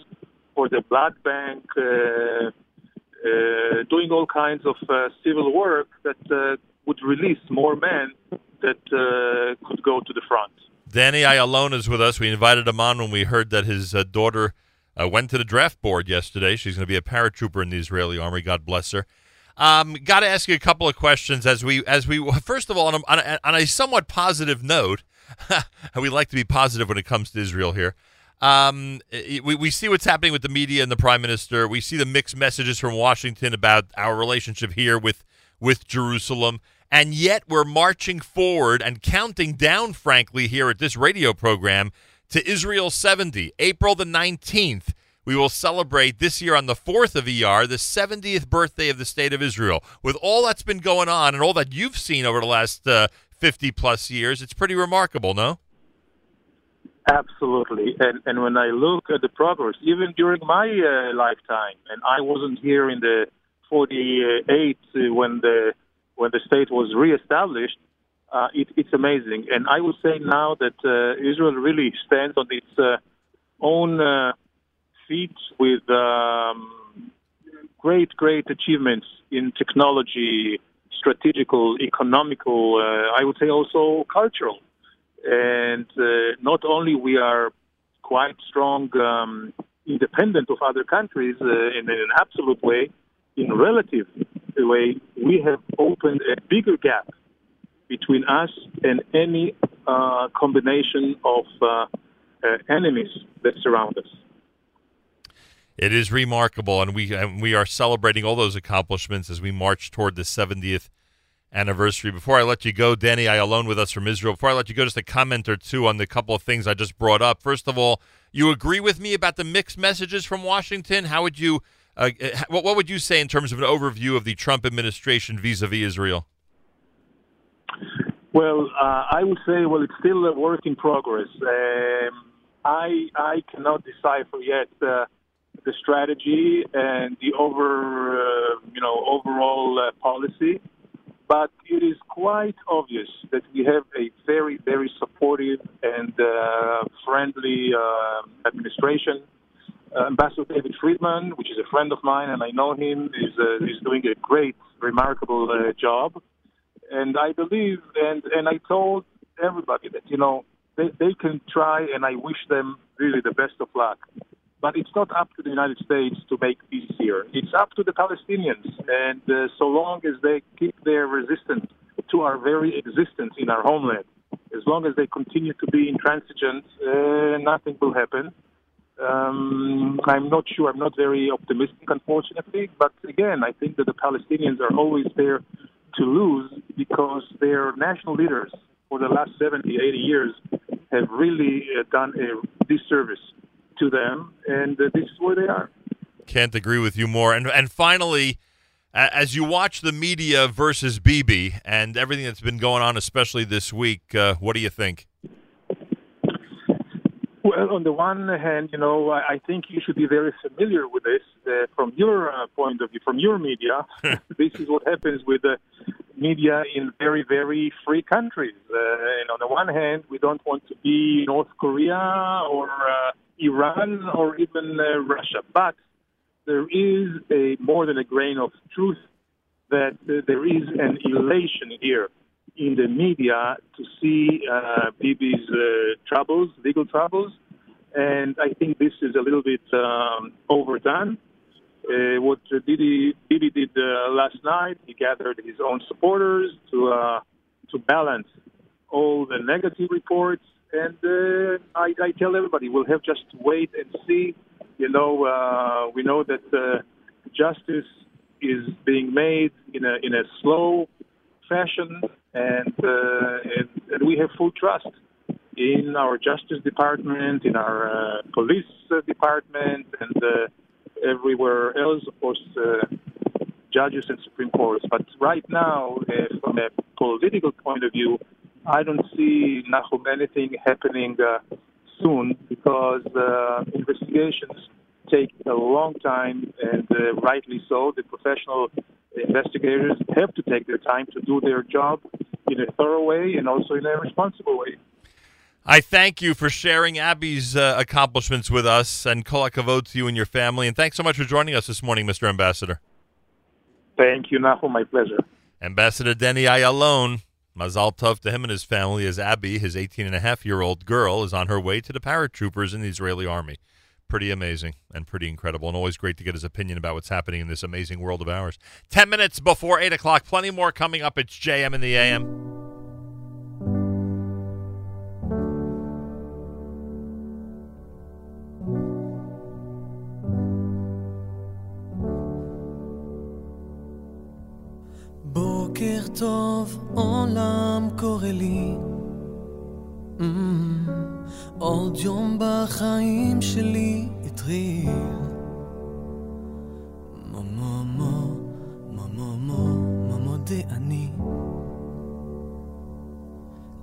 Speaker 16: for the blood bank, uh, uh, doing all kinds of civil work that would release more men that could go to the front.
Speaker 4: Danny Ayalon is with us. We invited him on when we heard that his daughter went to the draft board yesterday. She's going to be a paratrooper in the Israeli army. God bless her. Um, Got to ask you a couple of questions as we as we first of all on a, on a, somewhat positive note. we like to be positive when it comes to Israel here. Um, we, we see what's happening with the media and the prime minister. We see the mixed messages from Washington about our relationship here with with Jerusalem. And yet we're marching forward and counting down, frankly, here at this radio program to Israel 70, April the 19th. We will celebrate this year on the 4th of ER, the 70th birthday of the State of Israel. With all that's been going on and all that you've seen over the last uh, 50 plus years, it's pretty remarkable, no?
Speaker 16: Absolutely. And, and when I look at the progress, even during my uh, lifetime, and I wasn't here in the 48 uh, when the when the state was reestablished, uh, it, it's amazing. And I would say now that uh, Israel really stands on its uh, own feet with um, great, great achievements in technology, strategical, economical, uh, I would say also cultural. And uh, not only we are quite strong, um, independent of other countries uh, in an absolute way, in relative way, we have opened a bigger gap between us and any uh, combination of uh, uh, enemies that surround us.
Speaker 4: It is remarkable, and we and we are celebrating all those accomplishments as we march toward the 70th anniversary. Before I let you go, Danny Ayalon with us from Israel. Before I let you go, just a comment or two on the couple of things I just brought up. First of all, you agree with me about the mixed messages from Washington? How would you uh, what, what would you say in terms of an overview of the Trump administration vis-a-vis Israel?
Speaker 16: Well, uh, I would say, well, it's still a work in progress. Um, I I cannot decipher yet uh, the strategy and the over uh, you know overall uh, policy, but it is quite obvious that we have a very very supportive and uh, friendly uh, administration uh, Ambassador David Friedman, which is a friend of mine, and I know him, is uh, is doing a great, remarkable job. And I believe, and and I told everybody that you know they they can try, and I wish them really the best of luck. But it's not up to the United States to make peace here. It's up to the Palestinians, and uh, so long as they keep their resistance to our very existence in our homeland, as long as they continue to be intransigent, uh, nothing will happen. Um, I'm not sure. I'm not very optimistic, unfortunately. But again, I think that the Palestinians are always there to lose because their national leaders for the last 70, 80 years have really uh, done a disservice to them, and uh, this is where they are.
Speaker 4: Can't agree with you more. And and finally, as you watch the media versus Bibi and everything that's been going on, especially this week, uh, what do you think?
Speaker 16: Well, on the one hand, you know, I, think you should be very familiar with this uh, from your uh, point of view, from your media. this is what happens with the media in very, very free countries. Uh, and on the one hand, we don't want to be North Korea or uh, Iran or even uh, Russia, but there is a more than a grain of truth that uh, there is an elation here in the media to see uh, Bibi's uh, troubles, legal troubles, and I think this is a little bit um, overdone. Uh, what Bibi, Bibi did uh, last night, he gathered his own supporters to uh, to balance all the negative reports, and uh, I, I tell everybody we'll have just to wait and see. You know, we know that justice is being made in a in a slow fashion, and, uh, and, and we have full trust in our Justice Department, in our uh, Police Department, and uh, everywhere else, of course, uh, judges and Supreme Courts. But right now, uh, from a political point of view, I don't see Nachum anything happening uh, soon because investigations take a long time, and uh, rightly so. The professional investigators have to take their time to do their job in a thorough way and also in a responsible way.
Speaker 4: I thank you for sharing Abby's uh, accomplishments with us, and kol hakavod to you and your family. And thanks so much for joining us this morning, Mr. Ambassador.
Speaker 16: Thank you, Nachum. My pleasure.
Speaker 4: Ambassador Danny Ayalon, Mazal Tov to him and his family as Abby, his 18 and a half year old girl, is on her way to the paratroopers in the Israeli army Pretty amazing and pretty incredible, and always great to get his opinion about what's happening in this amazing world of ours. 10 minutes before 8 o'clock, plenty more coming up. It's JM in the AM.
Speaker 1: בוקר טוב, עולם קורא לי. Mm, עוד יום בחיים שלי התחיל. מו מו מו, מו מו מו, מו מודה אני.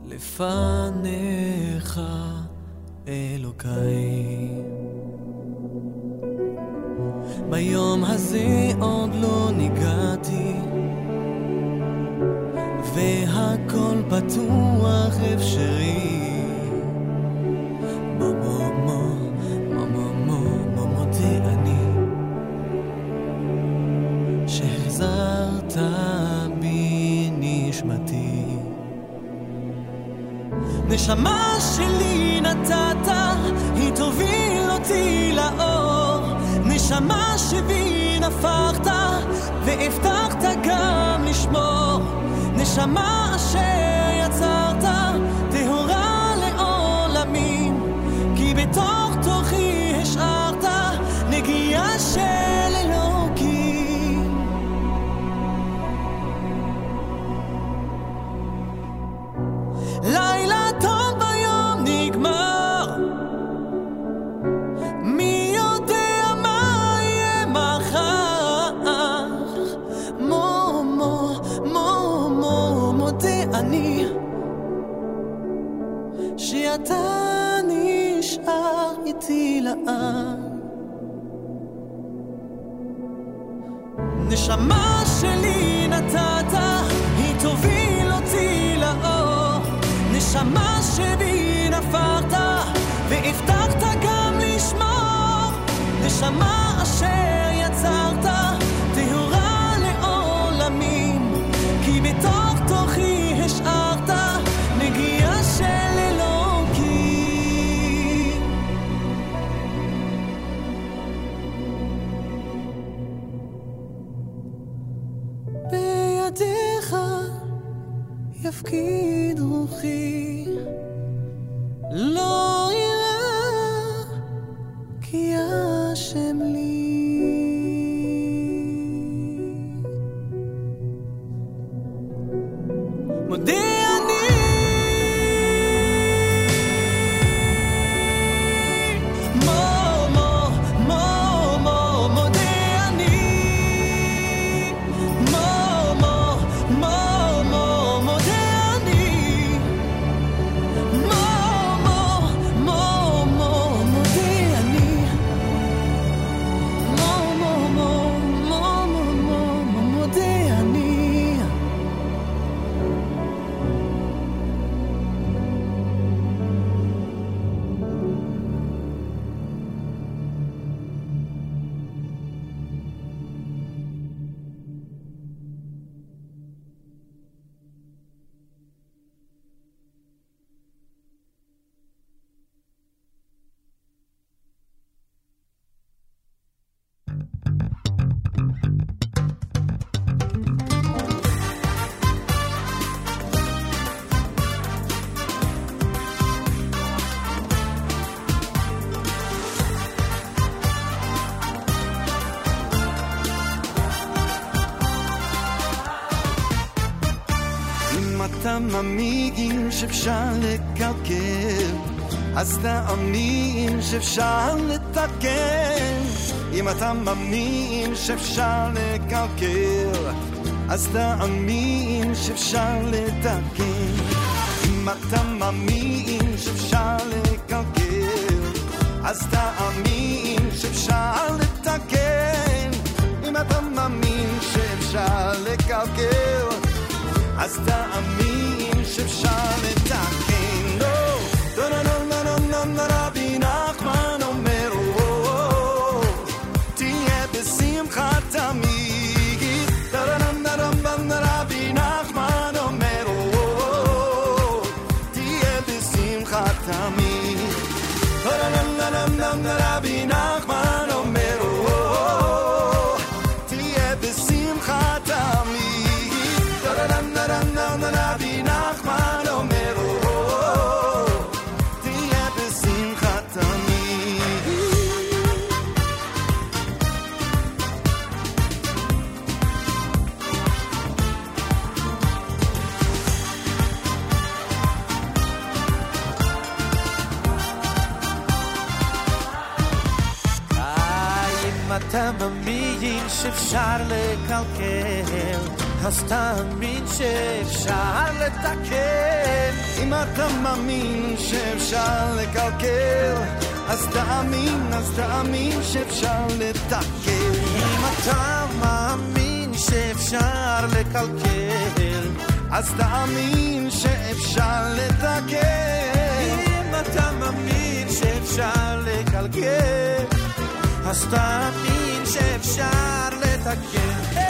Speaker 1: לפניך אלוקיי. ביום הזה עוד לא ניגעתי. והכל פתוח אפשרי. נשמתי. נשמה שלי נתת, היא תוביל אותי לאור. נשמה שבי נפחת, והבטחת גם לשמור. נשמה אשר שאתה נשאר איתי לעד נשמה שלי נתת, היא תוביל אותי לאור. נשמה שבי
Speaker 5: שאפשר לקלקל, אז תאמין שאפשר לתקן.
Speaker 1: אם אתה מאמין שאפשר לקלקל, אז תאמין שאפשר לתקן. אם אתה מאמין שאפשר לקלקל, אז תאמין שאפשר לתקן. אם אתה מאמין שאפשר לקלקל, אז תאמין
Speaker 5: Egyptian time שאפשר לתקן.
Speaker 1: אם אתה מאמין שאפשר לקלקל, אז תאמין, אז תאמין שאפשר לתקן.
Speaker 5: אם אתה מאמין שאפשר לקלקל,
Speaker 1: אז תאמין שאפשר לתקן.
Speaker 5: אם אתה מאמין שאפשר לקלקל, אז תאמין שאפשר לתקן.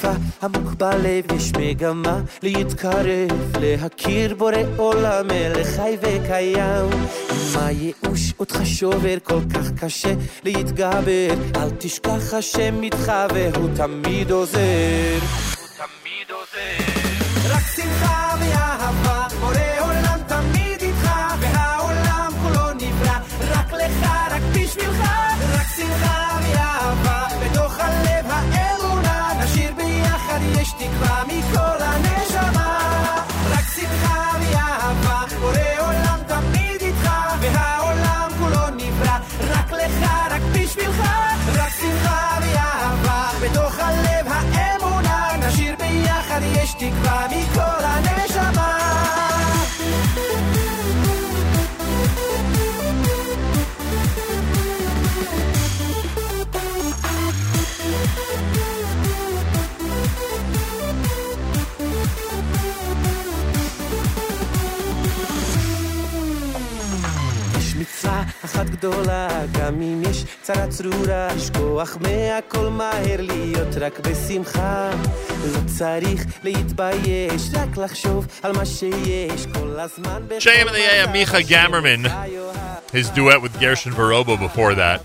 Speaker 5: שאיפה עמוק בלב, יש מגמה להתקרב, להכיר בורא עולם, מלך חי וקיים. מה ייאוש אותך שובר כל כך קשה להתגבר, אל תשכח השם איתך והוא תמיד עוזר.
Speaker 15: אחת גדולה, גם אם יש צרה צרורה, לשכוח מהכל מהר להיות רק בשמחה. לא צריך להתבייש, רק לחשוב על מה שיש כל הזמן.
Speaker 4: JM and the AM, Micha Gammerman, his duet with Gershon Veroba before that.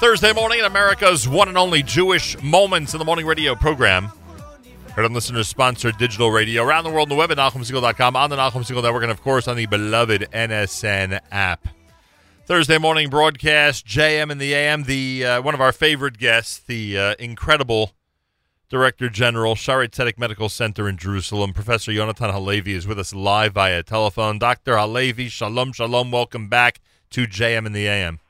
Speaker 4: Thursday morning in America's one and only Jewish Moments in the Morning radio program. Heard on listeners sponsored digital radio around the world on the web at NachumSegal.com, on the Nachum Segal Network, and of course on the beloved NSN app. Thursday morning broadcast, JM in the AM, the uh, one of our favorite guests, the uh, incredible Director General, Shaare Zedek Medical Center in Jerusalem, Professor Yonatan Halevy is with us live via telephone. Dr. Halevy, shalom, shalom, welcome back to JM in the AM.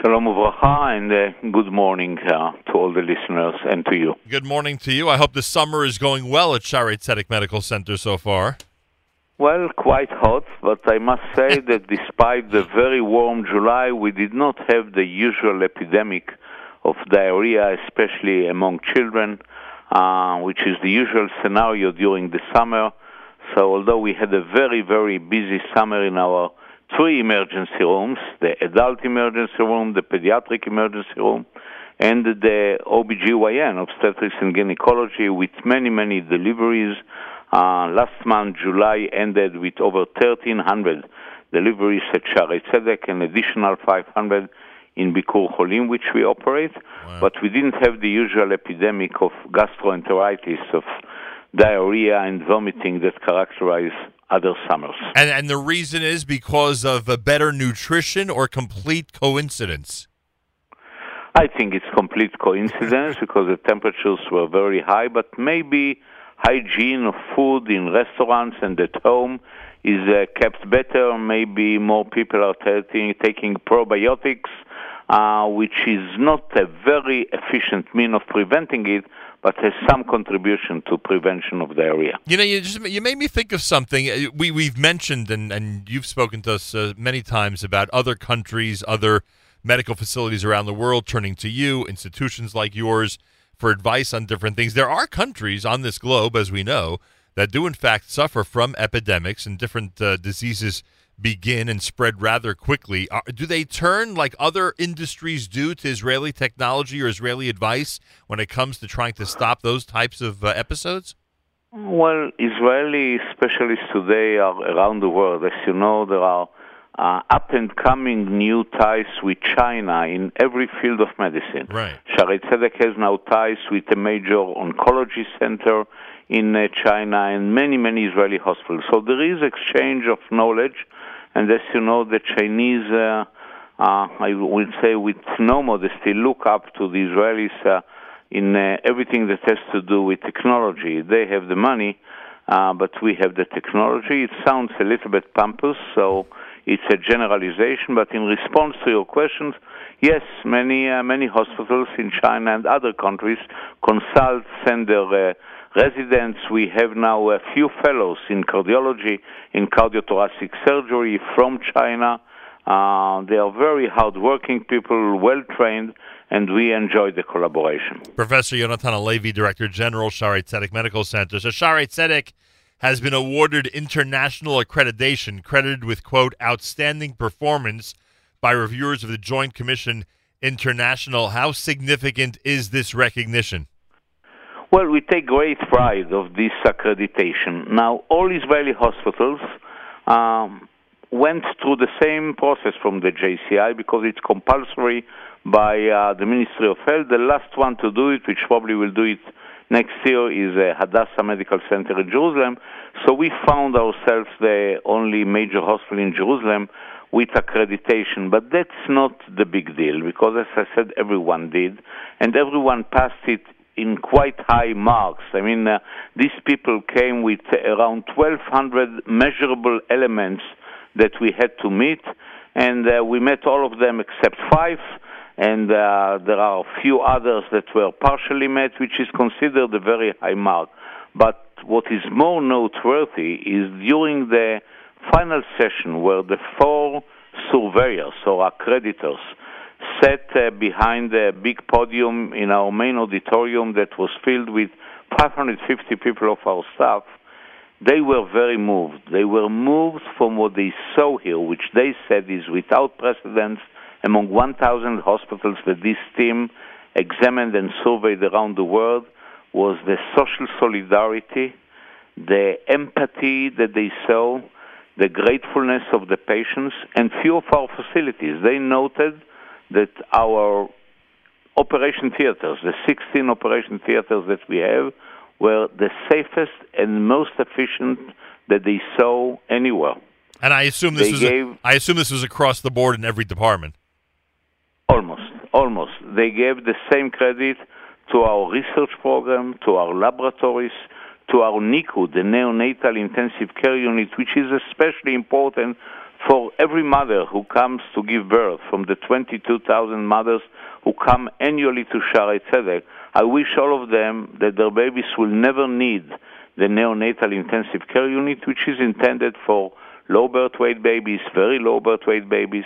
Speaker 17: Shalom uvracha, and uh, good morning uh, to all the listeners and to you.
Speaker 4: Good morning to you. I hope the summer is going well at Shaare Zedek Medical Center so far.
Speaker 17: Well, quite hot, but I must say that despite the very warm July, we did not have the usual epidemic of diarrhea, especially among children, uh, which is the usual scenario during the summer. So, although we had a very, very busy summer in our three emergency rooms the adult emergency room, the pediatric emergency room, and the OBGYN, obstetrics and gynecology, with many, many deliveries. Uh, last month, July, ended with over 1,300 deliveries at Shaare Zedek, an additional 500 in Bikur Cholim, which we operate. But we didn't have the usual epidemic of gastroenteritis, of diarrhea and vomiting that characterize other summers.
Speaker 4: And, and the reason is because of a better nutrition or complete coincidence?
Speaker 17: I think it's complete coincidence because the temperatures were very high, but maybe hygiene of food in restaurants and at home is uh, kept better. Maybe more people are taking, taking probiotics, uh, which is not a very efficient mean of preventing it, but has some contribution to prevention of diarrhea.
Speaker 4: You know, you just you made me think of something. Uh, We we've mentioned and and you've spoken to us uh, many times about other countries, other medical facilities around the world turning to you, institutions like yours for advice on different things. There are countries on this globe, as we know, that do in fact suffer from epidemics and different uh, diseases begin and spread rather quickly. Are, do they turn like other industries do to Israeli technology or Israeli advice when it comes to trying to stop those types of uh, episodes?
Speaker 17: Well, Israeli specialists today are around the world. As you know, there are uh, up and coming new ties with China in every field of medicine.
Speaker 4: Right.
Speaker 17: Shaare Zedek has now ties with a major oncology center in uh, China and many, many Israeli hospitals. So there is exchange of knowledge, and as you know, the Chinese, uh, uh, I would say with no modesty, look up to the Israelis uh, in uh, everything that has to do with technology. They have the money, uh, but we have the technology. It sounds a little bit pompous, so it's a generalization, but in response to your questions, yes, many uh, many hospitals in China and other countries consult, send their uh, residents. We have now a few fellows in cardiology, in cardiothoracic surgery from China. Uh, they are very hardworking people, well trained, and we enjoy the collaboration.
Speaker 4: Professor Yonatan Halevy, Director General, Shaare Zedek Medical Center. So Shaare Zedek has been awarded international accreditation, credited with, quote, outstanding performance by reviewers of the Joint Commission International. How significant is this recognition?
Speaker 17: Well, we take great pride of this accreditation. Now, all Israeli hospitals um, went through the same process from the JCI because it's compulsory by uh, the Ministry of Health. The last one to do it, which probably will do it next year, is uh, Hadassah Medical Center in Jerusalem. So we found ourselves the only major hospital in Jerusalem with accreditation. But that's not the big deal because, as I said, everyone did, and everyone passed it in quite high marks. I mean, uh, these people came with around 1,200 measurable elements that we had to meet, and uh, we met all of them except five. And uh, there are a few others that were partially met, which is considered a very high mark. But what is more noteworthy is during the final session where the four surveyors or accreditors sat uh, behind a big podium in our main auditorium that was filled with 550 people of our staff, they were very moved. They were moved from what they saw here, which they said is without precedence among 1,000 hospitals that this team examined and surveyed around the world was the social solidarity, the empathy that they saw, the gratefulness of the patients, and few of our facilities. They noted that our operation theaters, the 16 operation theaters that we have, were the safest and most efficient that they saw anywhere.
Speaker 4: And I assume this
Speaker 17: They
Speaker 4: was
Speaker 17: gave-
Speaker 4: I assume this was across the board in every department.
Speaker 17: Almost, almost. They gave the same credit to our research program, to our laboratories, to our NICU, the neonatal intensive care unit, which is especially important for every mother who comes to give birth, from the 22,000 mothers who come annually to Shaare Zedek. I wish all of them that their babies will never need the neonatal intensive care unit, which is intended for low birth weight babies, very low birth weight babies.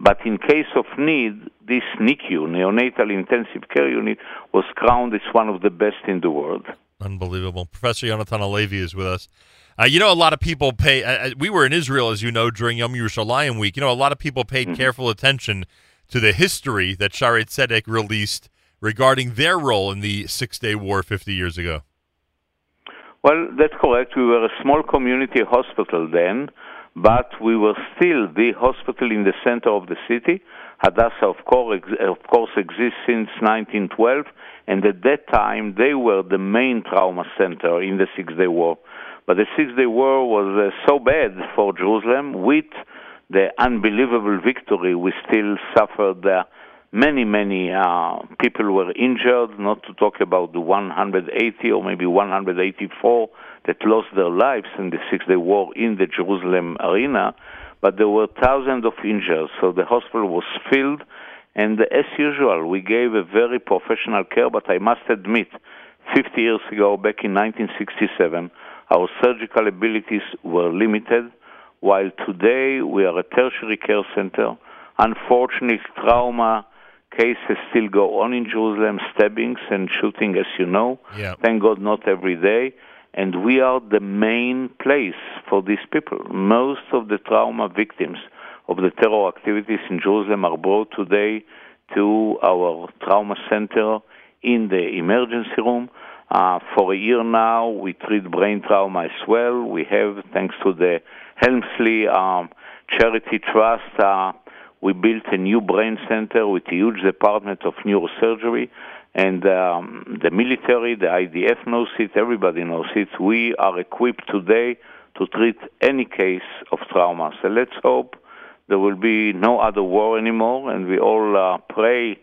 Speaker 17: But in case of need, this NICU, neonatal intensive care unit, was crowned as one of the best in the world.
Speaker 4: Unbelievable. Professor Yonatan Halevy is with us. Uh, you know, a lot of people pay. Uh, uh, we were in Israel, as you know, during Yom Yerushalayim week. You know, a lot of people paid careful attention to the history that Shaare Zedek released regarding their role in the Six Day War 50 years ago.
Speaker 17: Well, that's correct. We were a small community hospital then, but we were still the hospital in the center of the city. Hadassah, of course, of course exists since 1912, and at that time they were the main trauma center in the Six Day War. But the Six Day War was uh, so bad for Jerusalem, with the unbelievable victory, we still suffered. Uh, many, many uh, people were injured, not to talk about the 180 or maybe 184 that lost their lives in the Six Day War in the Jerusalem arena, but there were thousands of injured, so the hospital was filled. And as usual, we gave a very professional care, but I must admit, 50 years ago, back in 1967, our surgical abilities were limited, while today we are a tertiary care center. Unfortunately, trauma cases still go on in Jerusalem, stabbings and shooting, as you know.
Speaker 4: Yeah.
Speaker 17: Thank God, not every day. And we are the main place for these people. Most of the trauma victims of the terror activities in Jerusalem are brought today to our trauma center in the emergency room. Uh, for a year now, we treat brain trauma as well. We have, thanks to the Helmsley um, Charity Trust, uh, we built a new brain center with a huge department of neurosurgery. And um, the military, the IDF knows it, everybody knows it. We are equipped today to treat any case of trauma. So let's hope there will be no other war anymore, and we all uh, pray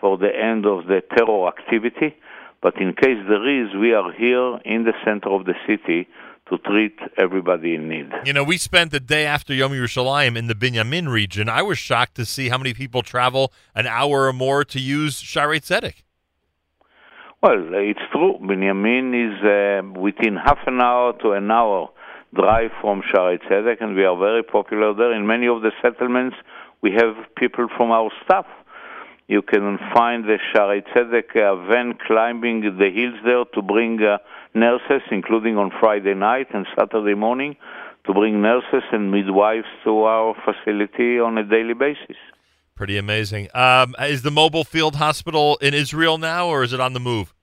Speaker 17: for the end of the terror activity. But in case there is, we are here in the center of the city to treat everybody in need.
Speaker 4: You know, we spent the day after Yom Yerushalayim in the Binyamin region. I was shocked to see how many people travel an hour or more to use Shaare Zedek.
Speaker 17: Well, it's true. Binyamin is uh, within half an hour to an hour drive from Shaare Zedek, and we are very popular there. In many of the settlements, we have people from our staff. You can find the Shaare Zedek uh, van climbing the hills there to bring uh, nurses, including on Friday night and Saturday morning, to bring nurses and midwives to our facility on a daily basis.
Speaker 4: Pretty amazing. Um, is the mobile field hospital in Israel now, or is it on the move?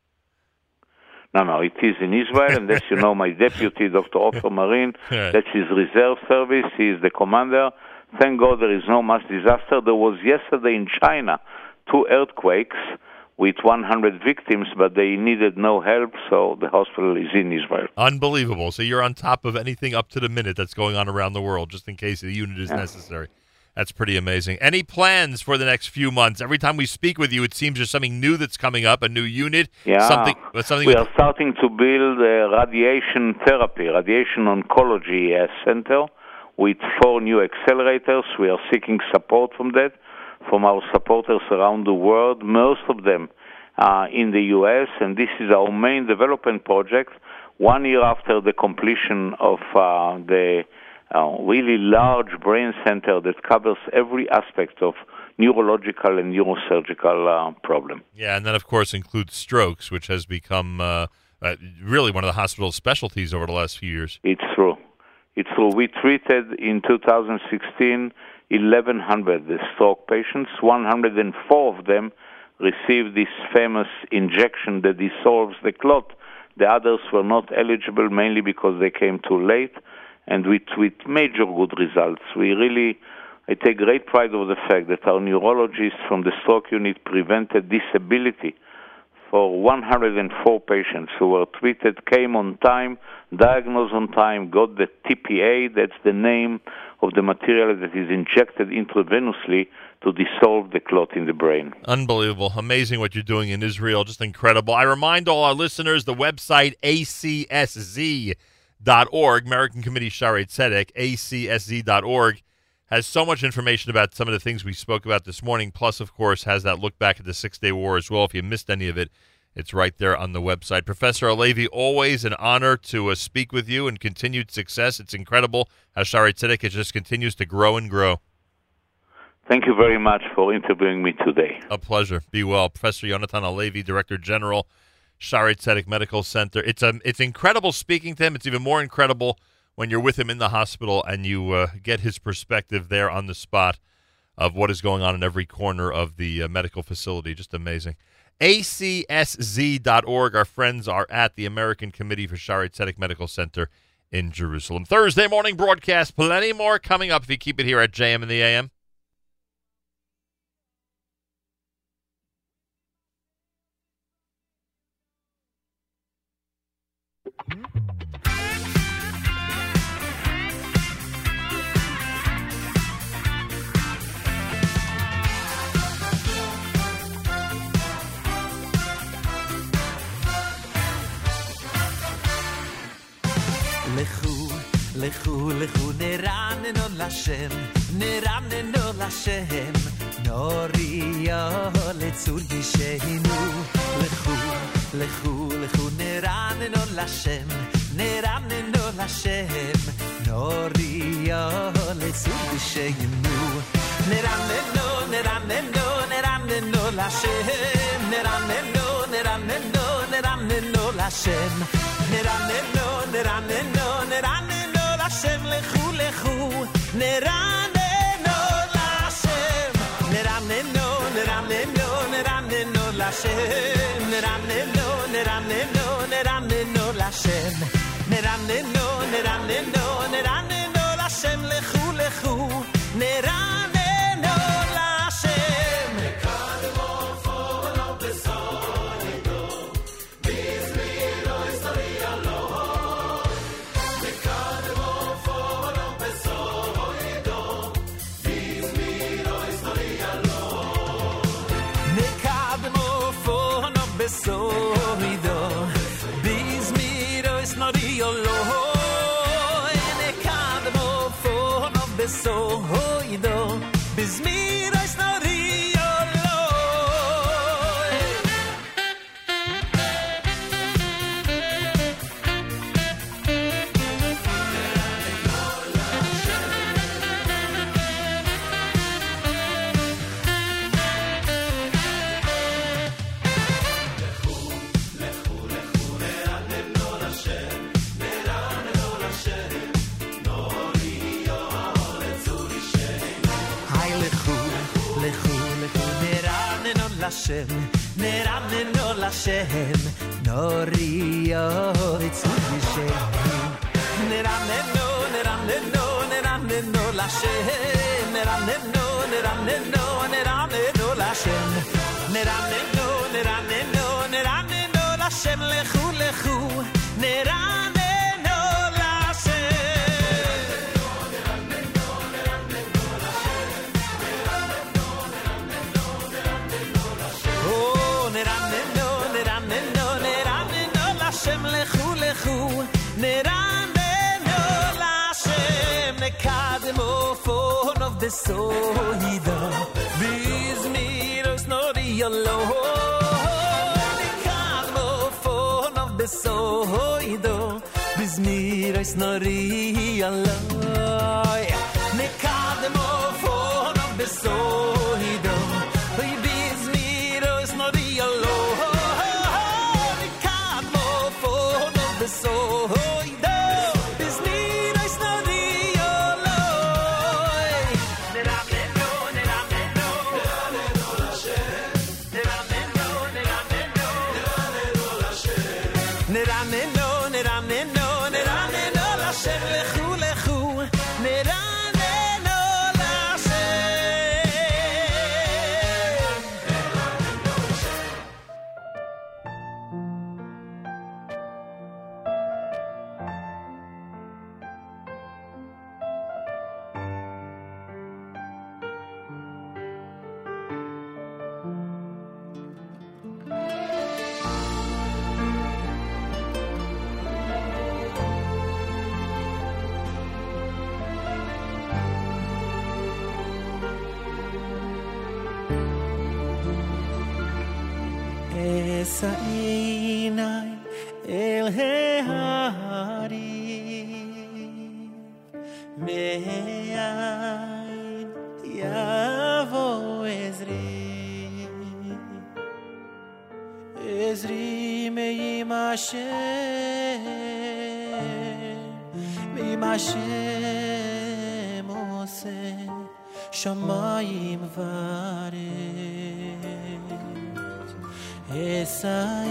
Speaker 17: No, no, it is in Israel, and as you know, my deputy, Dr. Ofer Merin,
Speaker 4: Right.
Speaker 17: that's his reserve service. He is the commander. Thank God there is no mass disaster. There was yesterday in China two earthquakes with 100 victims, but they needed no help, so the hospital is in Israel.
Speaker 4: Unbelievable. So you're on top of anything up to the minute that's going on around the world, just in case the unit is
Speaker 17: Yeah.
Speaker 4: necessary. That's pretty amazing. Any plans for the next few months? Every time we speak with you, it seems there's something new that's coming up, a new unit,
Speaker 17: Yeah,
Speaker 4: something, uh, something.
Speaker 17: we are starting to build a radiation therapy, radiation oncology uh, center with four new accelerators. We are seeking support from that, from our supporters around the world, most of them uh, in the U.S., and this is our main development project. One year after the completion of uh, the uh, really large brain center that covers every aspect of neurological and neurosurgical uh, problem.
Speaker 4: yeah, and then of course includes strokes, which has become uh, uh, really one of the hospital's specialties over the last few years.
Speaker 17: It's true. It's true. We treated in 2016 1,100 stroke patients. 104 of them received this famous injection that dissolves the clot. The others were not eligible mainly because they came too late, and with, with major good results. We really, I take great pride of the fact that our neurologists from the stroke unit prevented disability for 104 patients who were treated, came on time, diagnosed on time, got the TPA, that's the name of the material that is injected intravenously to dissolve the clot in the brain.
Speaker 4: Unbelievable. Amazing what you're doing in Israel. Just incredible. I remind all our listeners the website acsz.org, American Committee Shaare Zedek, acsz.org, has so much information about some of the things we spoke about this morning, plus, of course, has that look back at the Six Day War as well. If you missed any of it, it's right there on the website. Professor Halevy, always an honor to uh, speak with you and continued success. It's incredible how Shaare Zedek it just continues to grow and grow.
Speaker 17: Thank you very much for interviewing me today.
Speaker 4: A pleasure. Be well. Professor Yonatan Halevy, Director General, Shaare Zedek Medical Center. It's, um, it's incredible speaking to him. It's even more incredible when you're with him in the hospital and you uh, get his perspective there on the spot of what is going on in every corner of the uh, medical facility. Just amazing. ACSZ.org. Our friends are at the American Committee for Shaare Zedek Medical Center in Jerusalem. Thursday morning broadcast. Plenty more coming up if you keep it here at JM in the AM.
Speaker 1: לכו, לכו, לכו, נרננו לשם, נרננו לשם, נוריו לצור גישנו. לכו, לכו, לכו, נרננו לשם, נרננו לשם, נוריו לצור גישנו. נרננו, נרננו, נרננו לשם, נרננו, נרננו, נרננו לשם. נרננו, נרננו, נרננו לשם, לכו, לכו, נרננו לשם. נרננו, נרננו, נרננו לשם. נרננו, נרננו, נרננו לשם. נרננו, נרננו, נרננו לשם, לכו, לכו, נרננו נרננו לשם, נרננו לשם, נוריו יצאו משם. נרננו, נרננו, נרננו לשם, נרננו, נרננו, נרננו לשם. נרננו, נרננו, נרננו לשם, לכו, לכו, נרננו פונוב דסוידו, ביזמירוס נוריולו, נקדמו פונוב דסוידו, ביזמירוס נוריולו, נקדמו Sainai el Hari Me'ain Yavo Ezri. Ezri Me'im Hashem Me'im Hashem Oseh Shamayim Vah side.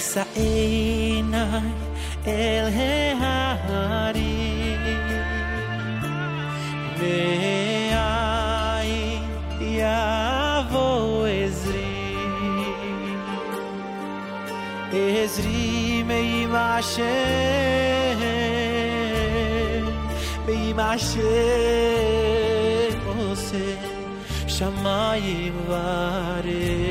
Speaker 1: Esa enai el heari Me'ai yavo ezri Ezri me'im Hashem Me'im Hashem Ose shamayim vareh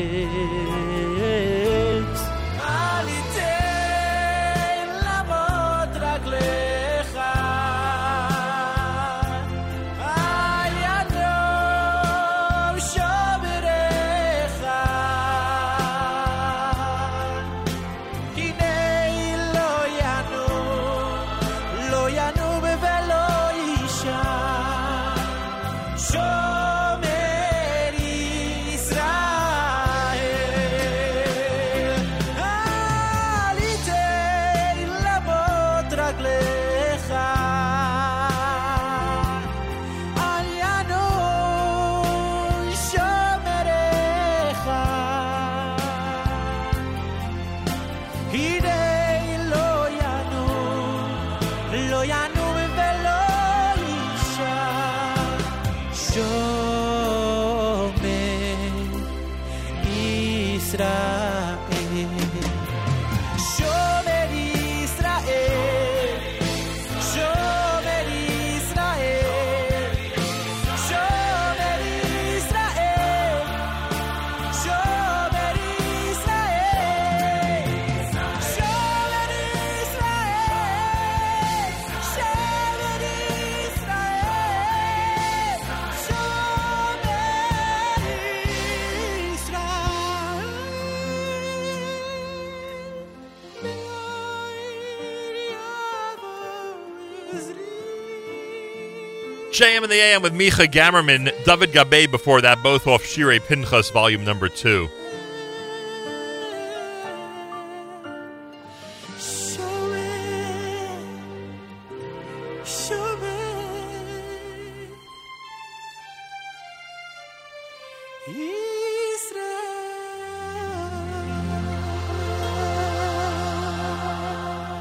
Speaker 4: JM in the AM with Micha Gammerman, David Gabe before that, both off Shire Pinchas, volume number two.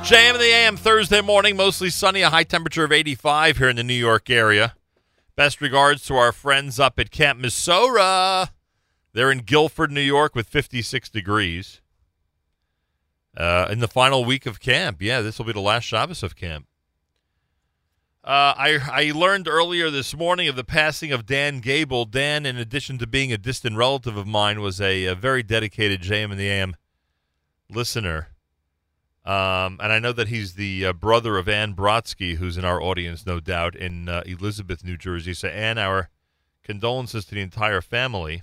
Speaker 4: JM and the AM Thursday morning, mostly sunny, a high temperature of 85 here in the New York area. Best regards to our friends up at Camp Mesorah. They're in Guilford, New York, with 56 degrees. Uh, in the final week of camp, yeah, this will be the last Shabbos of camp. Uh, I, I learned earlier this morning of the passing of Dan Gable. Dan, in addition to being a distant relative of mine, was a, a very dedicated JM and the AM listener. Um, and I know that he's the uh, brother of Ann Brodsky, who's in our audience, no doubt, in uh, Elizabeth, New Jersey. So, Ann, our condolences to the entire family.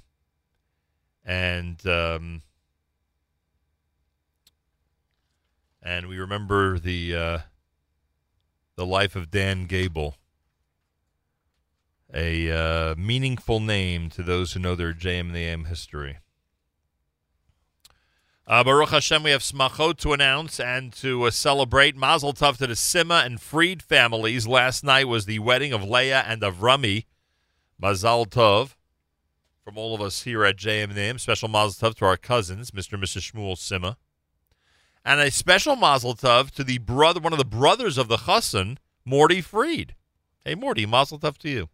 Speaker 4: And um, and we remember the uh, the life of Dan Gable, a uh, meaningful name to those who know their JM and the AM history. Uh, Baruch Hashem, we have smachot to announce and to uh, celebrate. Mazel tov to the Sima and Freed families. Last night was the wedding of Leah and of Rami. Mazel tov from all of us here at JM Special mazel tov to our cousins, Mr. and Mrs. Shmuel Sima. And a special mazel tov to the brother, one of the brothers of the chassan, Morty Freed. Hey, Morty, mazel tov to you.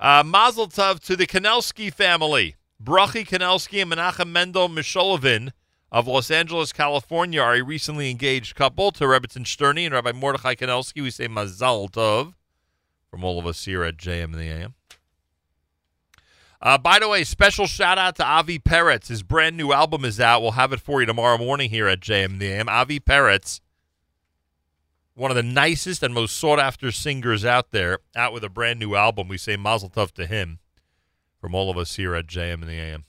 Speaker 4: Uh, mazel tov to the Kanelsky family. Brachi Kanelsky and Menachem Mendel Misholovin of Los Angeles, California, are a recently engaged couple. To Rebbitzin Sterny and Rabbi Mordechai Kanelsky, we say Mazal Tov from all of us here at JM and the AM. Uh, by the way, special shout out to Avi Peretz. His brand new album is out. We'll have it for you tomorrow morning here at JM and the AM. Avi Peretz, one of the nicest and most sought after singers out there, out with a brand new album. We say Mazel Tov to him from all of us here at JM and the AM.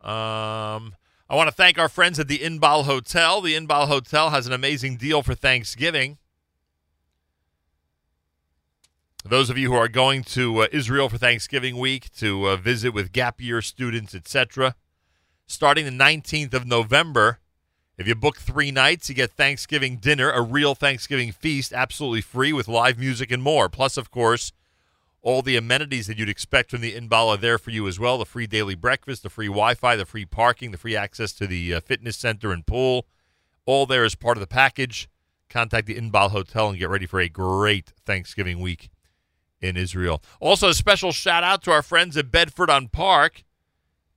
Speaker 4: Um, I want to thank our friends at the Inbal Hotel. The Inbal Hotel has an amazing deal for Thanksgiving. Those of you who are going to uh, Israel for Thanksgiving week to uh, visit with gap year students, etc., starting the 19th of November, if you book three nights, you get Thanksgiving dinner, a real Thanksgiving feast, absolutely free with live music and more. Plus, of course, all the amenities that you'd expect from the Inbal are there for you as well the free daily breakfast, the free Wi Fi, the free parking, the free access to the uh, fitness center and pool. All there as part of the package. Contact the Inbal Hotel and get ready for a great Thanksgiving week in Israel. Also, a special shout out to our friends at Bedford on Park.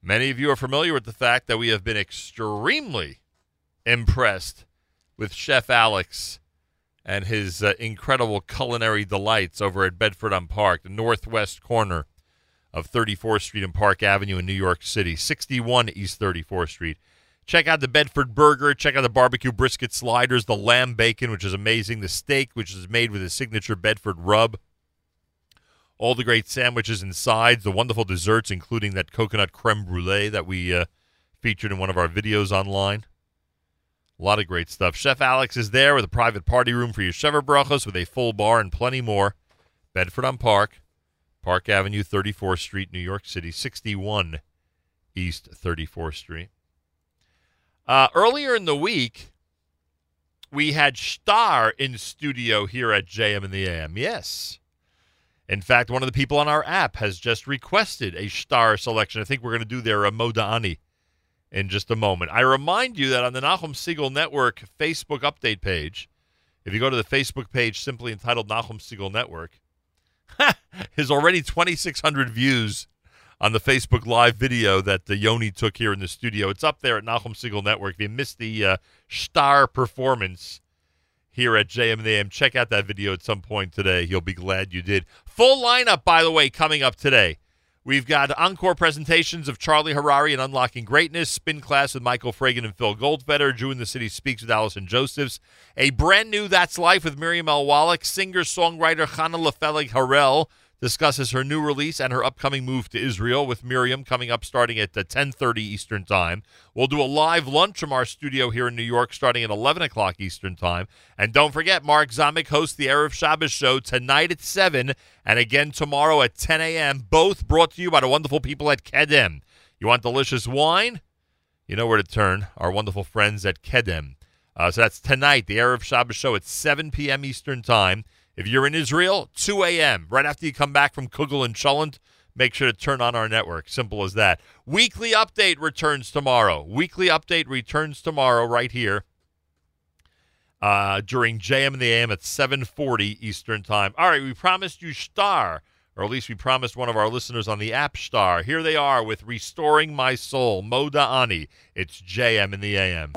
Speaker 4: Many of you are familiar with the fact that we have been extremely impressed with Chef Alex and his uh, incredible culinary delights over at Bedford on Park, the northwest corner of 34th Street and Park Avenue in New York City, 61 East 34th Street. Check out the Bedford Burger. Check out the barbecue brisket sliders, the lamb bacon, which is amazing, the steak, which is made with a signature Bedford rub, all the great sandwiches and sides, the wonderful desserts, including that coconut creme brulee that we uh, featured in one of our videos online. A lot of great stuff. Chef Alex is there with a private party room for your Sheva Brachos with a full bar and plenty more. Bedford on Park, Park Avenue, 34th Street, New York City, 61 East 34th Street. Uh, earlier in the week, we had Star in studio here at JM and the AM. Yes. In fact, one of the people on our app has just requested a Star selection. I think we're going to do their uh, Modani in just a moment. I remind you that on the Nachum Segal Network Facebook update page, if you go to the Facebook page simply entitled Nachum Segal Network, there's already 2,600 views on the Facebook Live video that the Yoni took here in the studio. It's up there at Nachum Segal Network. If you missed the uh, star performance here at JM check out that video at some point today. You'll be glad you did. Full lineup, by the way, coming up today. We've got encore presentations of Charlie Harary and Unlocking Greatness, spin class with Michael Fragin and Phil Goldfeder, Jew in the City Speaks with Allison Josephs, a brand new That's Life with Miriam L. Wallach, singer-songwriter Chana Lefelig Harel, discusses her new release and her upcoming move to Israel with Miriam coming up starting at 10:30 Eastern Time. We'll do a live lunch from our studio here in New York starting at 11 o'clock Eastern Time. And don't forget, Mark Zamek hosts the Erev Shabbos show tonight at 7 and again tomorrow at 10 a.m., both brought to you by the wonderful people at Kedem. You want delicious wine? You know where to turn. Our wonderful friends at Kedem. Uh, so that's tonight, the Erev Shabbos show at 7 p.m. Eastern Time. If you're in Israel, 2 a.m., right after you come back from Kugel and Cholent, make sure to turn on our network. Simple as that. Weekly update returns tomorrow. Weekly update returns tomorrow right here uh, during JM and the AM at 7:40 Eastern Time. All right, we promised you Star or at least we promised one of our listeners on the App Star. Here they are with Restoring My Soul, Moda Ani. It's JM in the AM.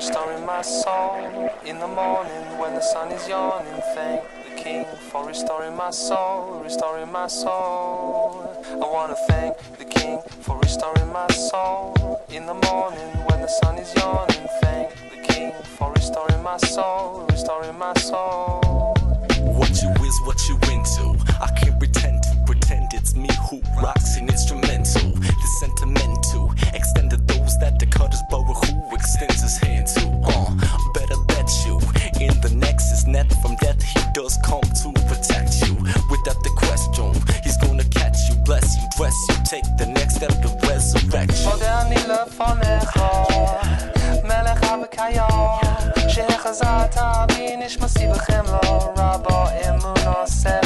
Speaker 18: Restoring my soul in the morning when the sun is yawning. Thank the King for restoring my soul, restoring my soul. I want to thank the King for restoring my soul in the morning when the sun is yawning. Thank the King for restoring my soul, restoring my soul.
Speaker 19: What you is what you into. I can't pretend to pretend it's me who rocks an instrumental. The sentimental that the cutters borrow who extends his hand to. Uh, better bet you in the nexus net from death he does come to protect you. Without the question, he's gonna catch you, bless you, dress you, take the next step to resurrect you.
Speaker 18: מודה אני לפניך, מלך וקיים, שהחזרת בי נשמתי בחמלו, רבו אמונוסך. מודה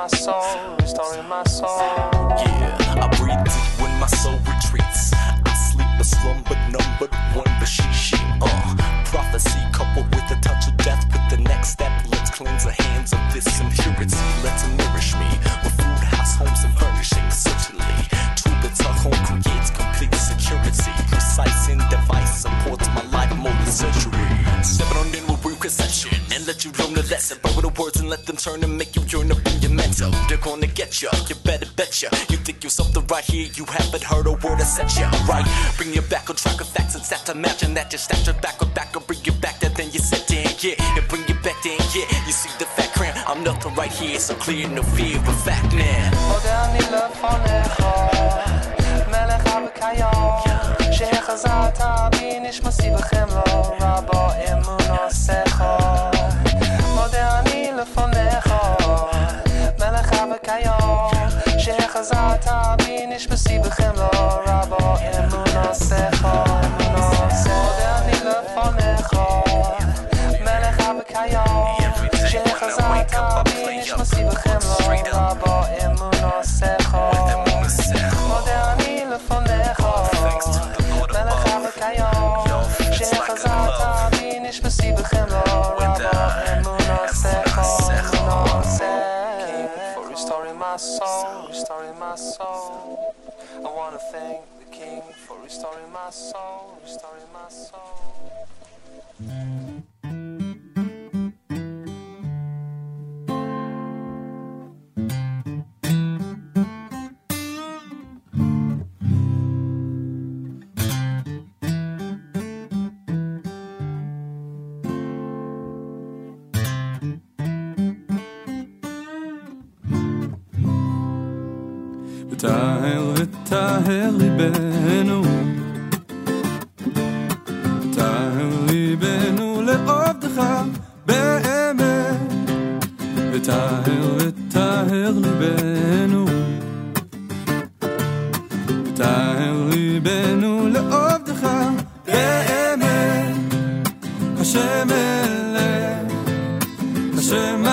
Speaker 18: My soul, restoring my soul.
Speaker 19: Yeah, I breathe deep when my soul retreats. I sleep a slumber number one, but she, she, uh. Prophecy coupled with a touch of death. With the next step, let's cleanse the hands of this impurity. Let's nourish me with food, house, homes, and furnishings. Certainly, true bitter home creates complete security. Precise in device supports my life more than surgery. Stepping on in with reconception and let you learn the lesson. Borrow the words and let them turn and You think you're something right here, you haven't heard a word I said you right? Bring you back on track with facts and stats. Imagine that your stature back or back or bring you back that then you said in, yeah, and bring you back damn yeah. You see the fact I'm nothing right here, so clear no fear of fact now.
Speaker 18: ملخ عب كيان شيخ زعتابي نش مصيب my soul, restoring my soul.
Speaker 20: וטהר וטהר ליבנו וטהר וטהר ליבנו. טהר ליבנו לעובדך באמת. השם אלך השם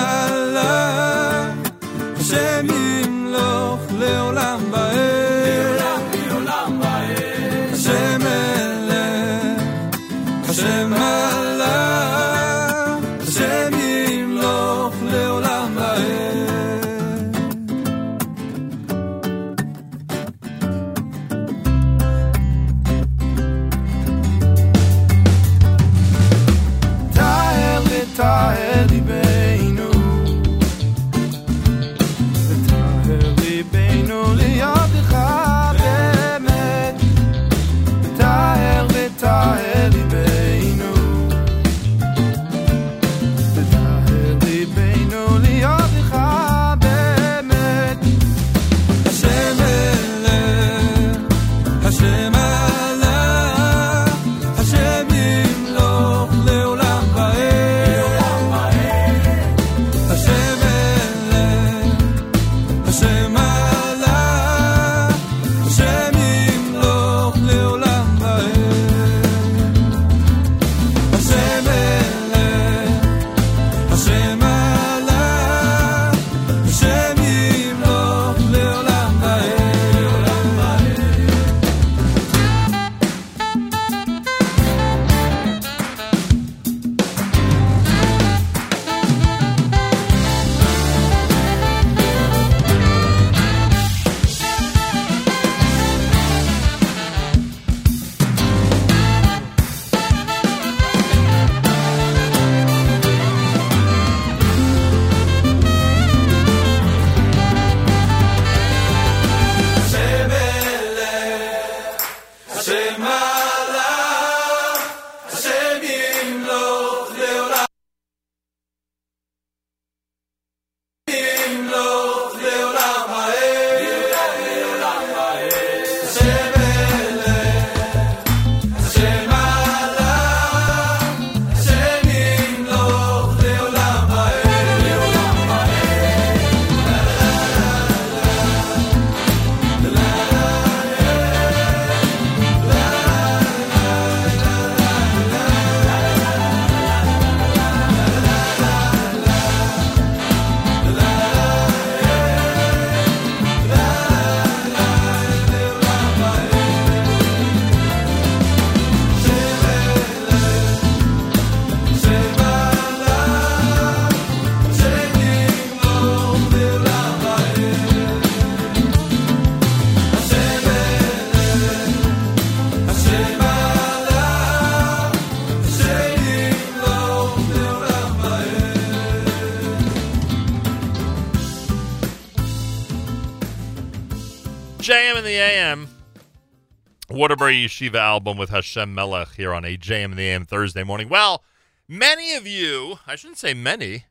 Speaker 4: Waterbury Yeshiva album with Hashem Melech here on a JM in the AM Thursday morning. Well, many of you, I shouldn't say many,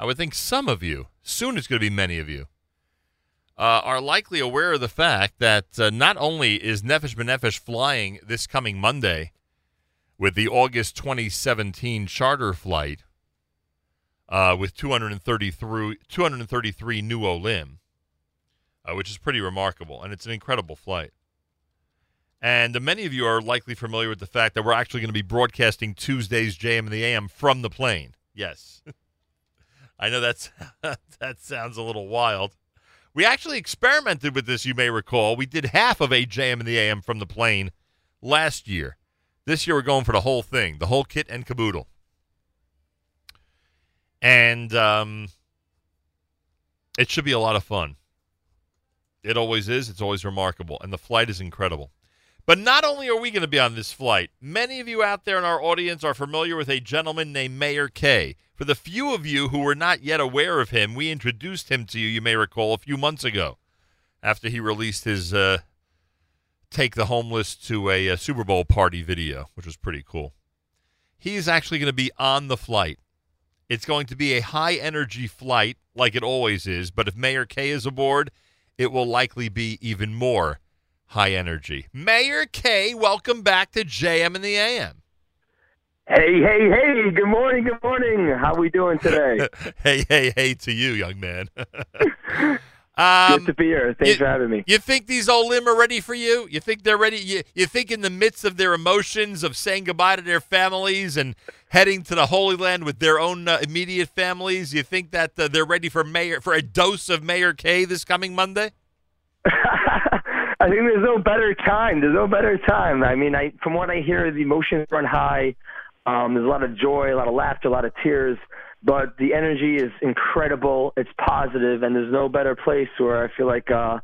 Speaker 4: I would think some of you, soon it's going to be many of you, uh, are likely aware of the fact that uh, not only is Nefesh B'Nefesh flying this coming Monday with the August 2017 charter flight uh, with 233, 233 new Olim, uh, which is pretty remarkable, and it's an incredible flight. And many of you are likely familiar with the fact that we're actually going to be broadcasting Tuesday's JM in the AM from the plane. Yes. I know that's that sounds a little wild. We actually experimented with this, you may recall. We did half of a JM in the AM from the plane last year. This year we're going for the whole thing, the whole kit and caboodle. And um, it should be a lot of fun. It always is. It's always remarkable. And the flight is incredible. But not only are we going to be on this flight, many of you out there in our audience are familiar with a gentleman named Meir Kay. For the few of you who were not yet aware of him, we introduced him to you, you may recall, a few months ago after he released his uh, Take the Homeless to a, a Super Bowl party video, which was pretty cool. He's actually going to be on the flight. It's going to be a high energy flight, like it always is, but if Meir Kay is aboard, it will likely be even more high energy. Meir Kay, welcome back to JM and the AM.
Speaker 21: Hey, hey, hey! Good morning, good morning. How we doing today?
Speaker 4: hey, hey, hey to you, young man.
Speaker 21: Good to be here. Thanks
Speaker 4: you,
Speaker 21: for having me.
Speaker 4: You think these Olim are ready for you? You think they're ready? You, you think in the midst of their emotions of saying goodbye to their families and heading to the Holy Land with their own uh, immediate families, you think that uh, they're ready for mayor for a dose of Meir Kay this coming Monday?
Speaker 21: I think there's no better time. There's no better time. I mean, I from what I hear, the emotions run high. Um, there's a lot of joy, a lot of laughter, a lot of tears, but the energy is incredible. It's positive, and there's no better place where I feel like uh,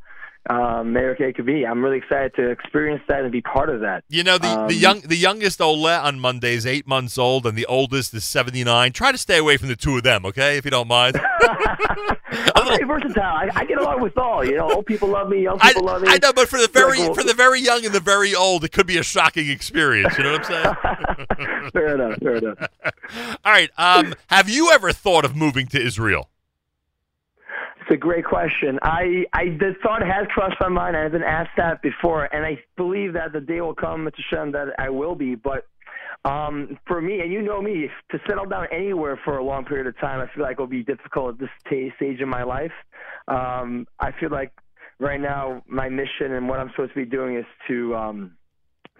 Speaker 21: uh, Meir Kay could be. I'm really excited to experience that and be part of that.
Speaker 4: You know, the,
Speaker 21: Um,
Speaker 4: the young the youngest Ole on Monday is eight months old, and the oldest is seventy nine. Try to stay away from the two of them, okay? If you don't mind.
Speaker 21: I'm very versatile. I, I get along with all. You know, old people love me, young people love me.
Speaker 4: I know, but for the very
Speaker 21: Like, well-
Speaker 4: for the very young and the very old, it could be a shocking experience. You know what I'm saying?
Speaker 21: fair enough. Fair enough.
Speaker 4: All right. Um, have you ever thought of moving to Israel?
Speaker 21: A great question. I, I the thought has crossed my mind. I've been asked that before, and I believe that the day will come, Mr. Shem, that I will be. But um, for me, and you know me, to settle down anywhere for a long period of time, I feel like it will be difficult at this ta stage in my life. Um, I feel like right now my mission and what I'm supposed to be doing is to, um,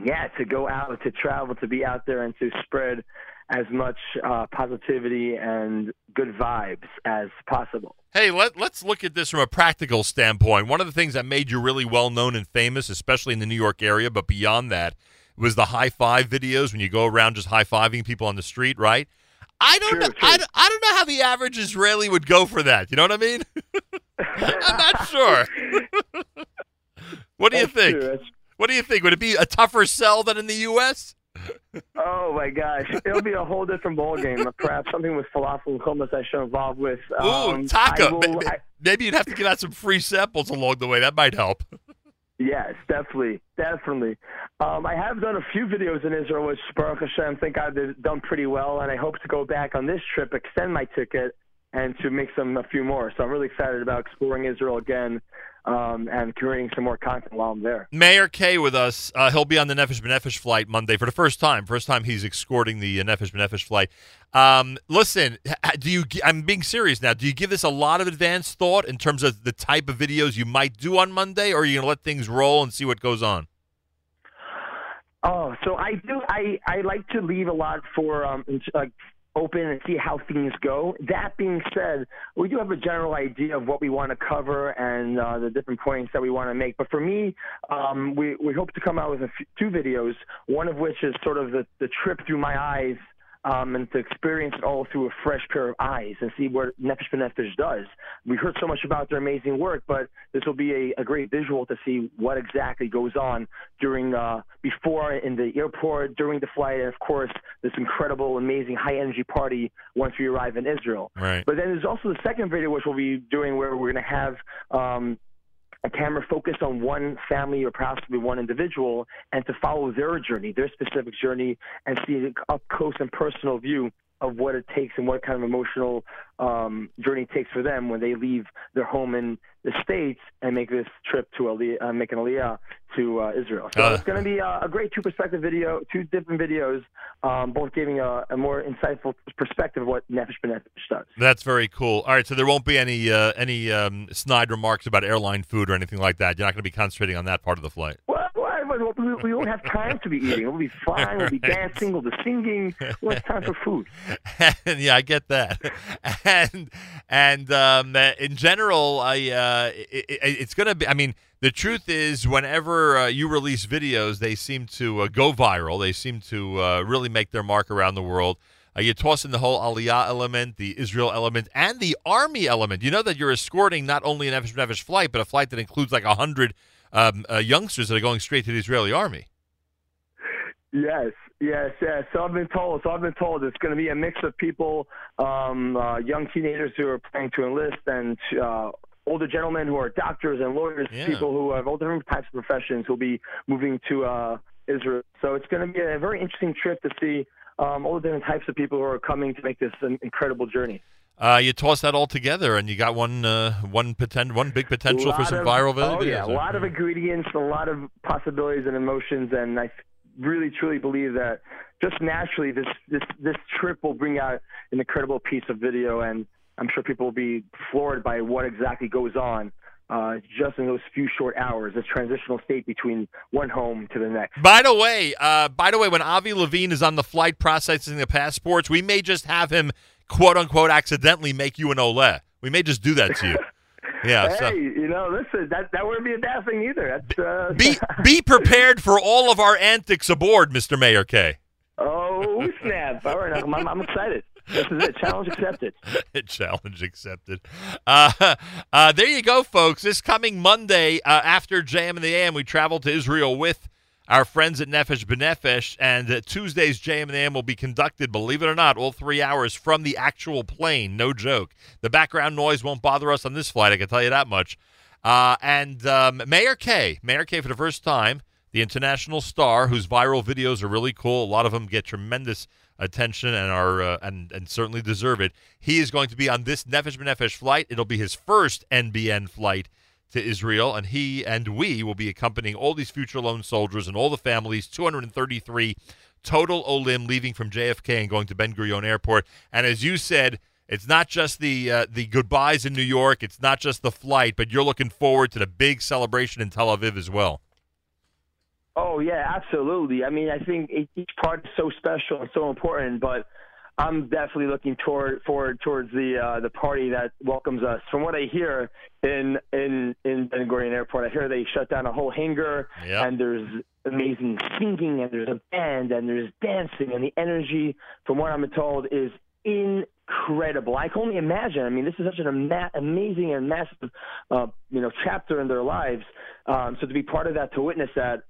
Speaker 21: yeah, to go out, to travel, to be out there, and to spread as much uh, positivity and good vibes as possible.
Speaker 4: Hey, let, let's look at this from a practical standpoint. One of the things that made you really well known and famous, especially in the New York area, but beyond that, was the high five videos when you go around just high fiving people on the street, right? I don't know. I, don't- I don't know how the average Israeli would go for that. You know what I mean? I'm not sure. what do you think?
Speaker 21: true.
Speaker 4: What do you think? Would it be a tougher sell than in the U.S.?
Speaker 21: Oh my gosh, it'll be a whole different ball game. Perhaps something with falafel and hummus I should involve with.
Speaker 4: Ooh,
Speaker 21: Um,
Speaker 4: taco.
Speaker 21: Will-
Speaker 4: Ma- ma-
Speaker 21: I-
Speaker 4: Maybe you'd have to give out some free samples along the way. That might help.
Speaker 21: yes, definitely, definitely. Um, I have done a few videos in Israel, which Baruch Hashem think I've done pretty well, and I hope to go back on this trip, extend my ticket, and to make some a few more. So I'm really excited about exploring Israel again um, and creating some more content while I'm there.
Speaker 4: Meir Kay with us. Uh, he'll be on the Nefesh B'Nefesh flight Monday for the first time. First time he's escorting the uh, Nefesh B'Nefesh flight. Um, listen, do you? I'm being serious now. Do you give this a lot of advanced thought in terms of the type of videos you might do on Monday, or are you gonna let things roll and see what goes on?
Speaker 21: Oh, so I do. I I like to leave a lot for um like open and see how things go. That being said, we do have a general idea of what we want to cover and uh, the different points that we want to make. But for me, um, we we hope to come out with few, two videos. One of which is sort of the the trip through my eyes. Um, and to experience it all through a fresh pair of eyes and see what Nefesh B'Nefesh does. We heard so much about their amazing work, but this will be a, a great visual to see what exactly goes on during, uh, before in the airport, during the flight, and of course, this incredible, amazing high energy party once we arrive in Israel.
Speaker 4: Right.
Speaker 21: But then there's also the second video, which we'll be doing where we're going to have um, a camera focused on one family or possibly one individual and to follow their journey, their specific journey, and see an up close and personal view of what it takes and what kind of emotional um, journey it takes for them when they leave their home in the states and make this trip to Aliyah, uh, make an Aliyah to uh, Israel. So
Speaker 4: Uh.
Speaker 21: it's going to be uh, a great two perspective video, two different videos, um, both giving a, a more insightful perspective of what Nefesh B'Nefesh does.
Speaker 4: That's very cool. All right, so there won't be any uh, any um, snide remarks about airline food or anything like that. You're not going to be concentrating on that part of the flight.
Speaker 21: Well, well, we, won't have time to be eating. We'll be flying. We'll be dancing. We'll be singing. We'll have time for food.
Speaker 4: and yeah, I get that. And and um, uh, in general, I uh, it, it, it's gonna be. I mean, the truth is, whenever uh, you release videos, they seem to uh, go viral. They seem to uh, really make their mark around the world. Uh, you toss in the whole Aliyah element, the Israel element, and the Army element. You know that you're escorting not only an Nefesh Nefesh flight, but a flight that includes like a hundred um, uh, youngsters that are going straight to the Israeli Army.
Speaker 21: Yes, yes, yes. So I've been told. So I've been told it's going to be a mix of people, um, uh, young teenagers who are planning to enlist, and uh, older gentlemen who are doctors and lawyers,
Speaker 4: Yeah.
Speaker 21: people who have all different types of professions who'll be moving to uh, Israel. So it's going to be a very interesting trip to see um, all the different types of people who are coming to make this an incredible journey.
Speaker 4: Uh, you toss that all together, and you got one uh, one poten- one big potential for some
Speaker 21: of-
Speaker 4: viral
Speaker 21: Oh
Speaker 4: videos.
Speaker 21: yeah, a lot of ingredients, a lot of possibilities and emotions, and I really truly believe that just naturally this this this trip will bring out an incredible piece of video, and I'm sure people will be floored by what exactly goes on. Uh, just in those few short hours, this transitional state between one home to the next.
Speaker 4: By the way, uh, by the way, when Avi Levine is on the flight processing the passports, we may just have him quote unquote accidentally make you an Ole. We may just do that to you. Yeah.
Speaker 21: hey,
Speaker 4: So
Speaker 21: you know, listen, that that wouldn't be a bad thing either. That's uh,
Speaker 4: be be prepared for all of our antics aboard, Mr. Meir Kay.
Speaker 21: oh snap! All right, I'm, I'm, I'm excited. This is it. Challenge accepted.
Speaker 4: Challenge accepted. Uh, uh, there you go, folks. This coming Monday uh, after Jam and the AM, we travel to Israel with our friends at Nefesh B'Nefesh, and uh, Tuesday's JM and the AM will be conducted, believe it or not, all three hours from the actual plane. No joke. The background noise won't bother us on this flight, I can tell you that much. Uh, and um, Meir Kay, Meir Kay for the first time, the international star whose viral videos are really cool. A lot of them get tremendous attention and are uh, and and certainly deserve it. He is going to be on this Nefesh B'Nefesh flight. It'll be his first NBN flight to Israel, and he and we will be accompanying all these future lone soldiers and all the families. 233 total Olim leaving from JFK and going to Ben Gurion Airport. And as you said. It's not just the uh, the goodbyes in New York. It's not just the flight, but you're looking forward to the big celebration in Tel Aviv as well.
Speaker 21: Oh yeah, absolutely. I mean, I think each part is so special and so important, but I'm definitely looking toward forward towards the uh, the party that welcomes us. From what I hear in in in Ben Gurion Airport, I hear they shut down a whole hangar,
Speaker 4: Yep.
Speaker 21: and there's amazing singing, and there's a band, and there's dancing, and the energy, from what I'm told, is incredible. I can only imagine. I mean, this is such an ama- amazing and massive, uh, you know, chapter in their lives. Um, so to be part of that, to witness that,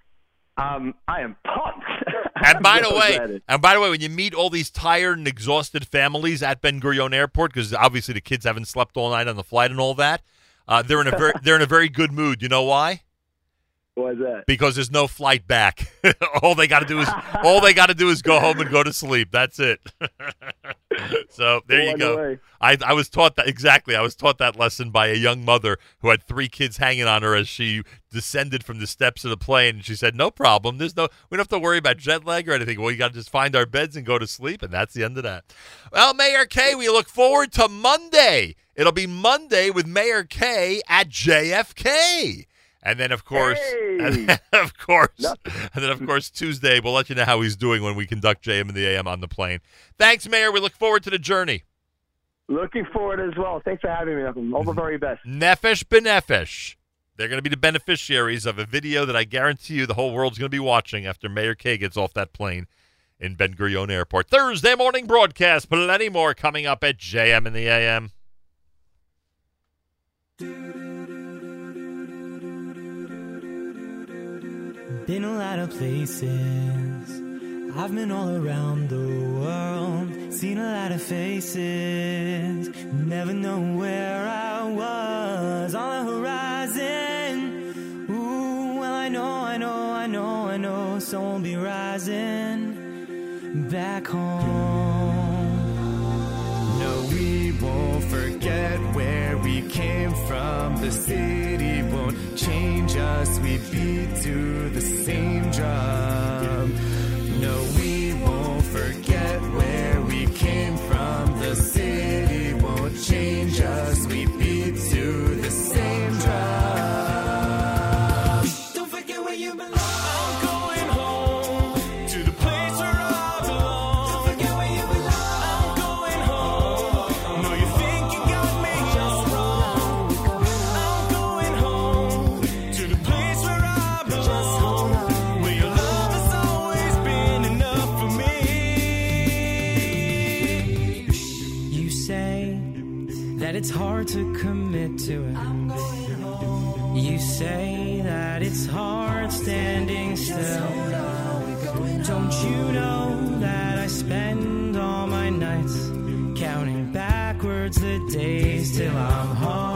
Speaker 21: um, I am pumped.
Speaker 4: And by the way,
Speaker 21: excited.
Speaker 4: and by the way, when you meet all these tired and exhausted families at Ben Gurion Airport, because obviously the kids haven't slept all night on the flight and all that, uh, they're in a very they're in a very good mood. You know why?
Speaker 21: Why is that?
Speaker 4: Because there's no flight back. all they got to do is all they got to do is go home and go to sleep. That's it. so there you go. I I was taught that exactly. I was taught that lesson by a young mother who had three kids hanging on her as she descended from the steps of the plane. And she said, "No problem. There's no. We don't have to worry about jet lag or anything. Well, you got to just find our beds and go to sleep, and that's the end of that." Well, Meir Kay, we look forward to Monday. It'll be Monday with Meir Kay at JFK. And then, of course, and then, of course, and then, of course, Tuesday we'll let you know how he's doing when we conduct JM and the AM on the plane. Thanks, Mayor. We look forward to the journey.
Speaker 21: Looking forward as well. Thanks for having me. Malcolm. All the very best.
Speaker 4: Nefesh B'Nefesh. They're going to be the beneficiaries of a video that I guarantee you the whole world's going to be watching after Meir Kay gets off that plane in Ben Gurion Airport. Thursday morning broadcast. Plenty more coming up at JM and the AM.
Speaker 22: been a lot of places. I've been all around the world, seen a lot of faces. Never know where I was on the horizon.
Speaker 5: Ooh, well, I know, I know, I know, I know, soul be rising back home. No, we won't forget where from the city won't change us. We beat to the same drum.
Speaker 23: No,
Speaker 1: we won't forget. it's hard to commit to it. You say that it's hard standing still. Don't you know that I spend all my nights counting backwards the days till I'm home?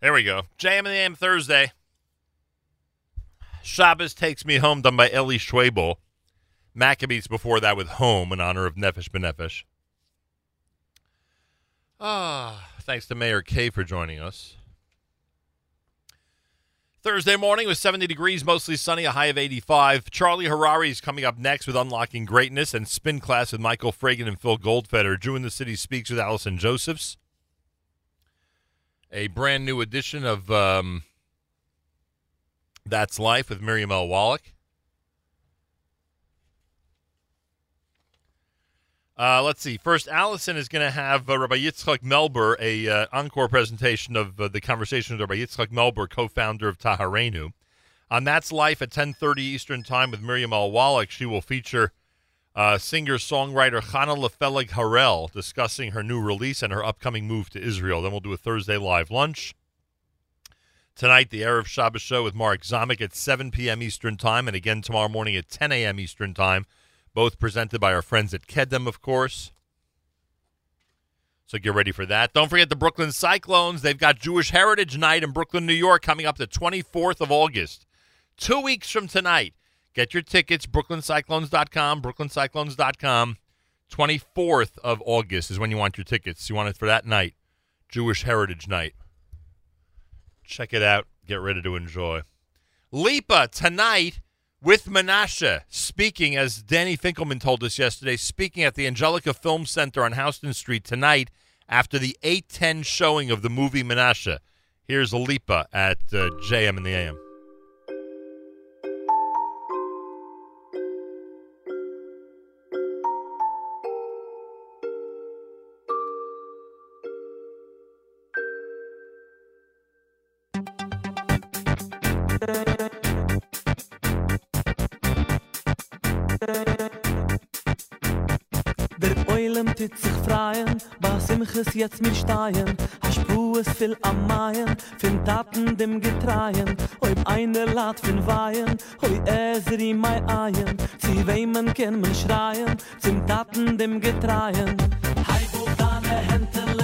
Speaker 4: There we go. JM and the AM Thursday. Shabbos Takes Me Home, done by Eli Schwebel. Maccabeats before that with Home in honor of Nefesh B'Nefesh. Ah, thanks to Meir Kay for joining us. Thursday morning was 70 degrees, mostly sunny, a high of 85. Charlie Harary is coming up next with Unlocking Greatness and Spin Class with Michael Fragin and Phil Goldfeder. Jew in the City speaks with Allison Josephs. A brand new edition of um, That's Life with Miriam L. Wallach. Uh, let's see. First, Allison is going to have uh, Rabbi Yitzchak Melber, a uh, encore presentation of uh, the conversation with Rabbi Yitzchak Melber, co-founder of Taharenu. On That's Life at 10.30 Eastern Time with Miriam L. Wallach, she will feature uh, singer-songwriter Chana Lefeleg Harel discussing her new release and her upcoming move to Israel. Then we'll do a Thursday live lunch. Tonight, the Erev Shabbos show with Mark Zamek at 7 p.m. Eastern Time, and again tomorrow morning at 10 a.m. Eastern Time both presented by our friends at Kedem, of course. So get ready for that. Don't forget the Brooklyn Cyclones. They've got Jewish Heritage Night in Brooklyn, New York, coming up the 24th of August. Two weeks from tonight. Get your tickets, brooklyncyclones.com, brooklyncyclones.com. 24th of August is when you want your tickets. You want it for that night, Jewish Heritage Night. Check it out. Get ready to enjoy. Lipa tonight with Menashe speaking, as Danny Finkelman told us yesterday, speaking at the Angelica Film Center on Houston Street tonight after the 810 showing of the movie Menashe. Here's Lipa at uh, JM in the AM.
Speaker 1: Tit sich freien, was im Chis jetzt mit Steien, hast Pues viel am Maien, fin Taten dem Getreien, ob eine Lat fin Weihen, hoi Ezri mei Eien, zi weimen ken men schreien, zum Taten dem Getreien. Hei bo deine Hände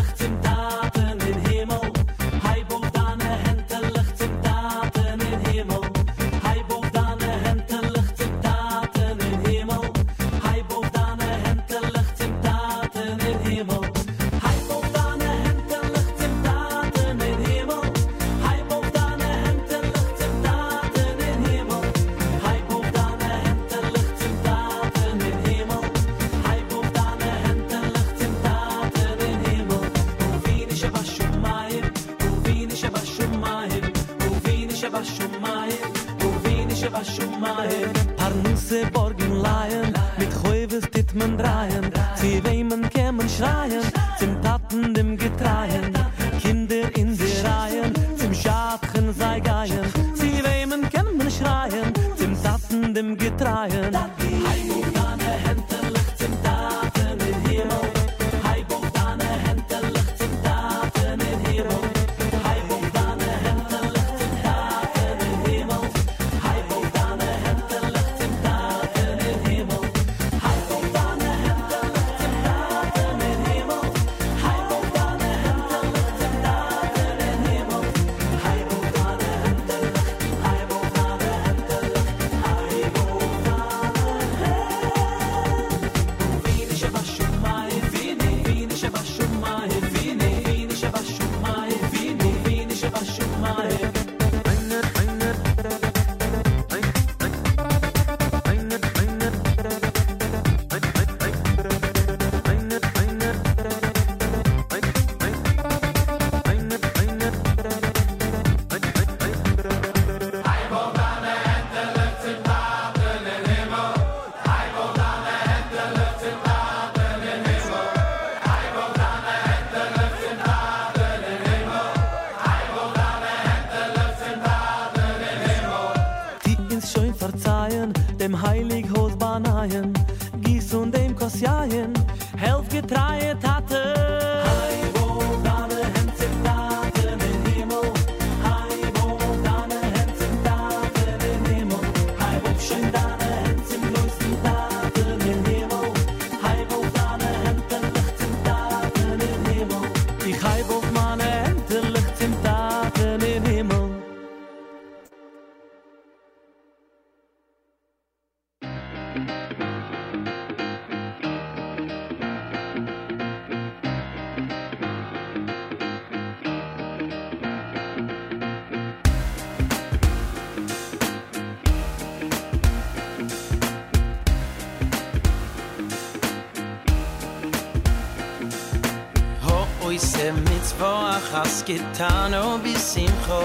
Speaker 1: gitano oh, bis im kho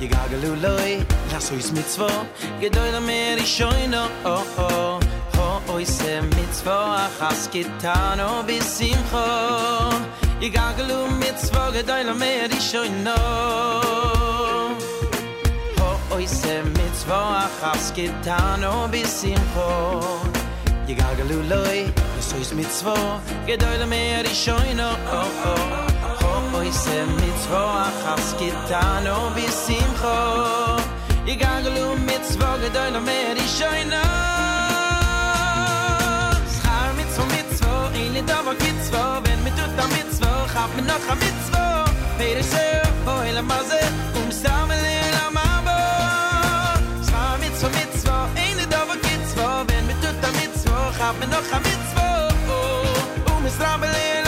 Speaker 1: ye gagelu loy lass uns mit zwo gedoyr mer ich shoyno no oh, o oh. o ho
Speaker 15: oi se mit zwo has gitano bis im kho ye gagelu mit zwo gedoyr mer ich shoyno ho oi se mit zwo has gitano bis im kho ye gagelu loy lass uns mit zwo gedoyr mer ich shoyno no o o se mit zwo achas kitano o bisim kho i gagel mit zwo gedoy no mer i shoyna schar mit zwo mit zwo in da vo git zwo wenn mit tut da mit zwo hab mir noch a mit zwo peire se o ele maze um stamel in la mabo schar mit zwo mit zwo in da vo git zwo wenn mit tut da mit zwo hab mir noch a mit zwo oh, um stamel in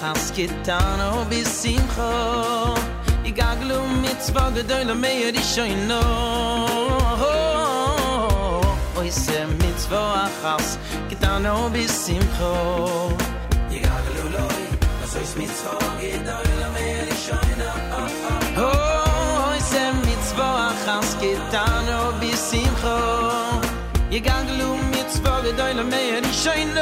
Speaker 15: has getan o bisim kho i gaglu mit zwa gedoyle meyer di shoyno oy se mit zwa has getan o bisim kho i gaglu loy das is mit zwa gedoyle meyer di shoyno oy se mit zwa has getan o bisim kho gegangen um jetzt vor der deine mehr ich schein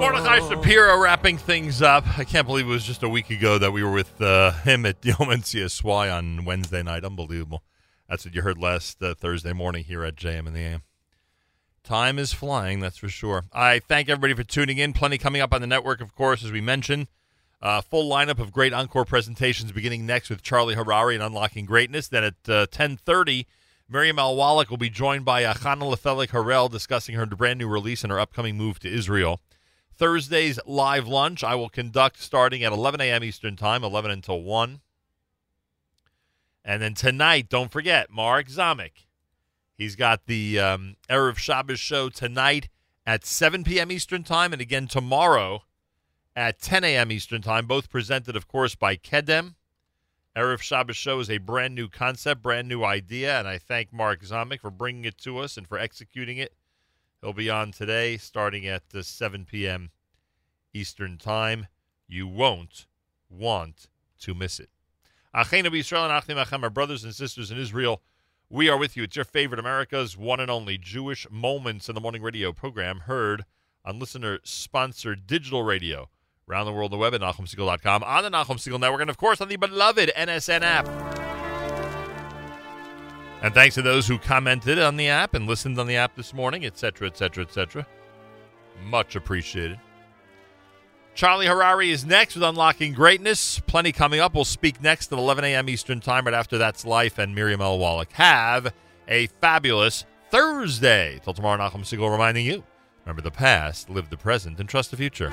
Speaker 4: Mordechai Shapiro wrapping things up. I can't believe it was just a week ago that we were with uh, him at Yom NCSY on Wednesday night. Unbelievable. That's what you heard last uh, Thursday morning here at JM in the AM. Time is flying, that's for sure. I thank everybody for tuning in. Plenty coming up on the network, of course, as we mentioned. Uh, full lineup of great encore presentations beginning next with Charlie Harary and Unlocking Greatness. Then at uh, 10.30, Miriam L. will be joined by uh, Lefelik Harel discussing her brand new release and her upcoming move to Israel. Thursday's live lunch I will conduct starting at 11 a.m. Eastern Time, 11 until 1. And then tonight, don't forget, Mark Zamek. He's got the um, Erev Shabbos show tonight at 7 p.m. Eastern Time, and again tomorrow at 10 a.m. Eastern Time, both presented, of course, by Kedem. Erev Shabbos show is a brand new concept, brand new idea, and I thank Mark Zamek for bringing it to us and for executing it. He'll be on today starting at uh, 7 p.m. Eastern Time. You won't want to miss it. Achenu B'Yisrael and Achim Achem, our brothers and sisters in Israel, we are with you. It's your favorite America's one and only Jewish Moments in the Morning radio program, heard on listener-sponsored digital radio around the world on the web at NachumSegal.com, on the Nachum Segal Network, and of course on the beloved NSN app. And thanks to those who commented on the app and listened on the app this morning, etc., etc., etc. Much appreciated. Charlie Harary is next with Unlocking Greatness. Plenty coming up. We'll speak next at 11 a.m. Eastern Time. Right after that's Life and Miriam L. Wallach. Have a fabulous Thursday. Till tomorrow, Nachum Segal reminding you remember the past, live the present, and trust the future.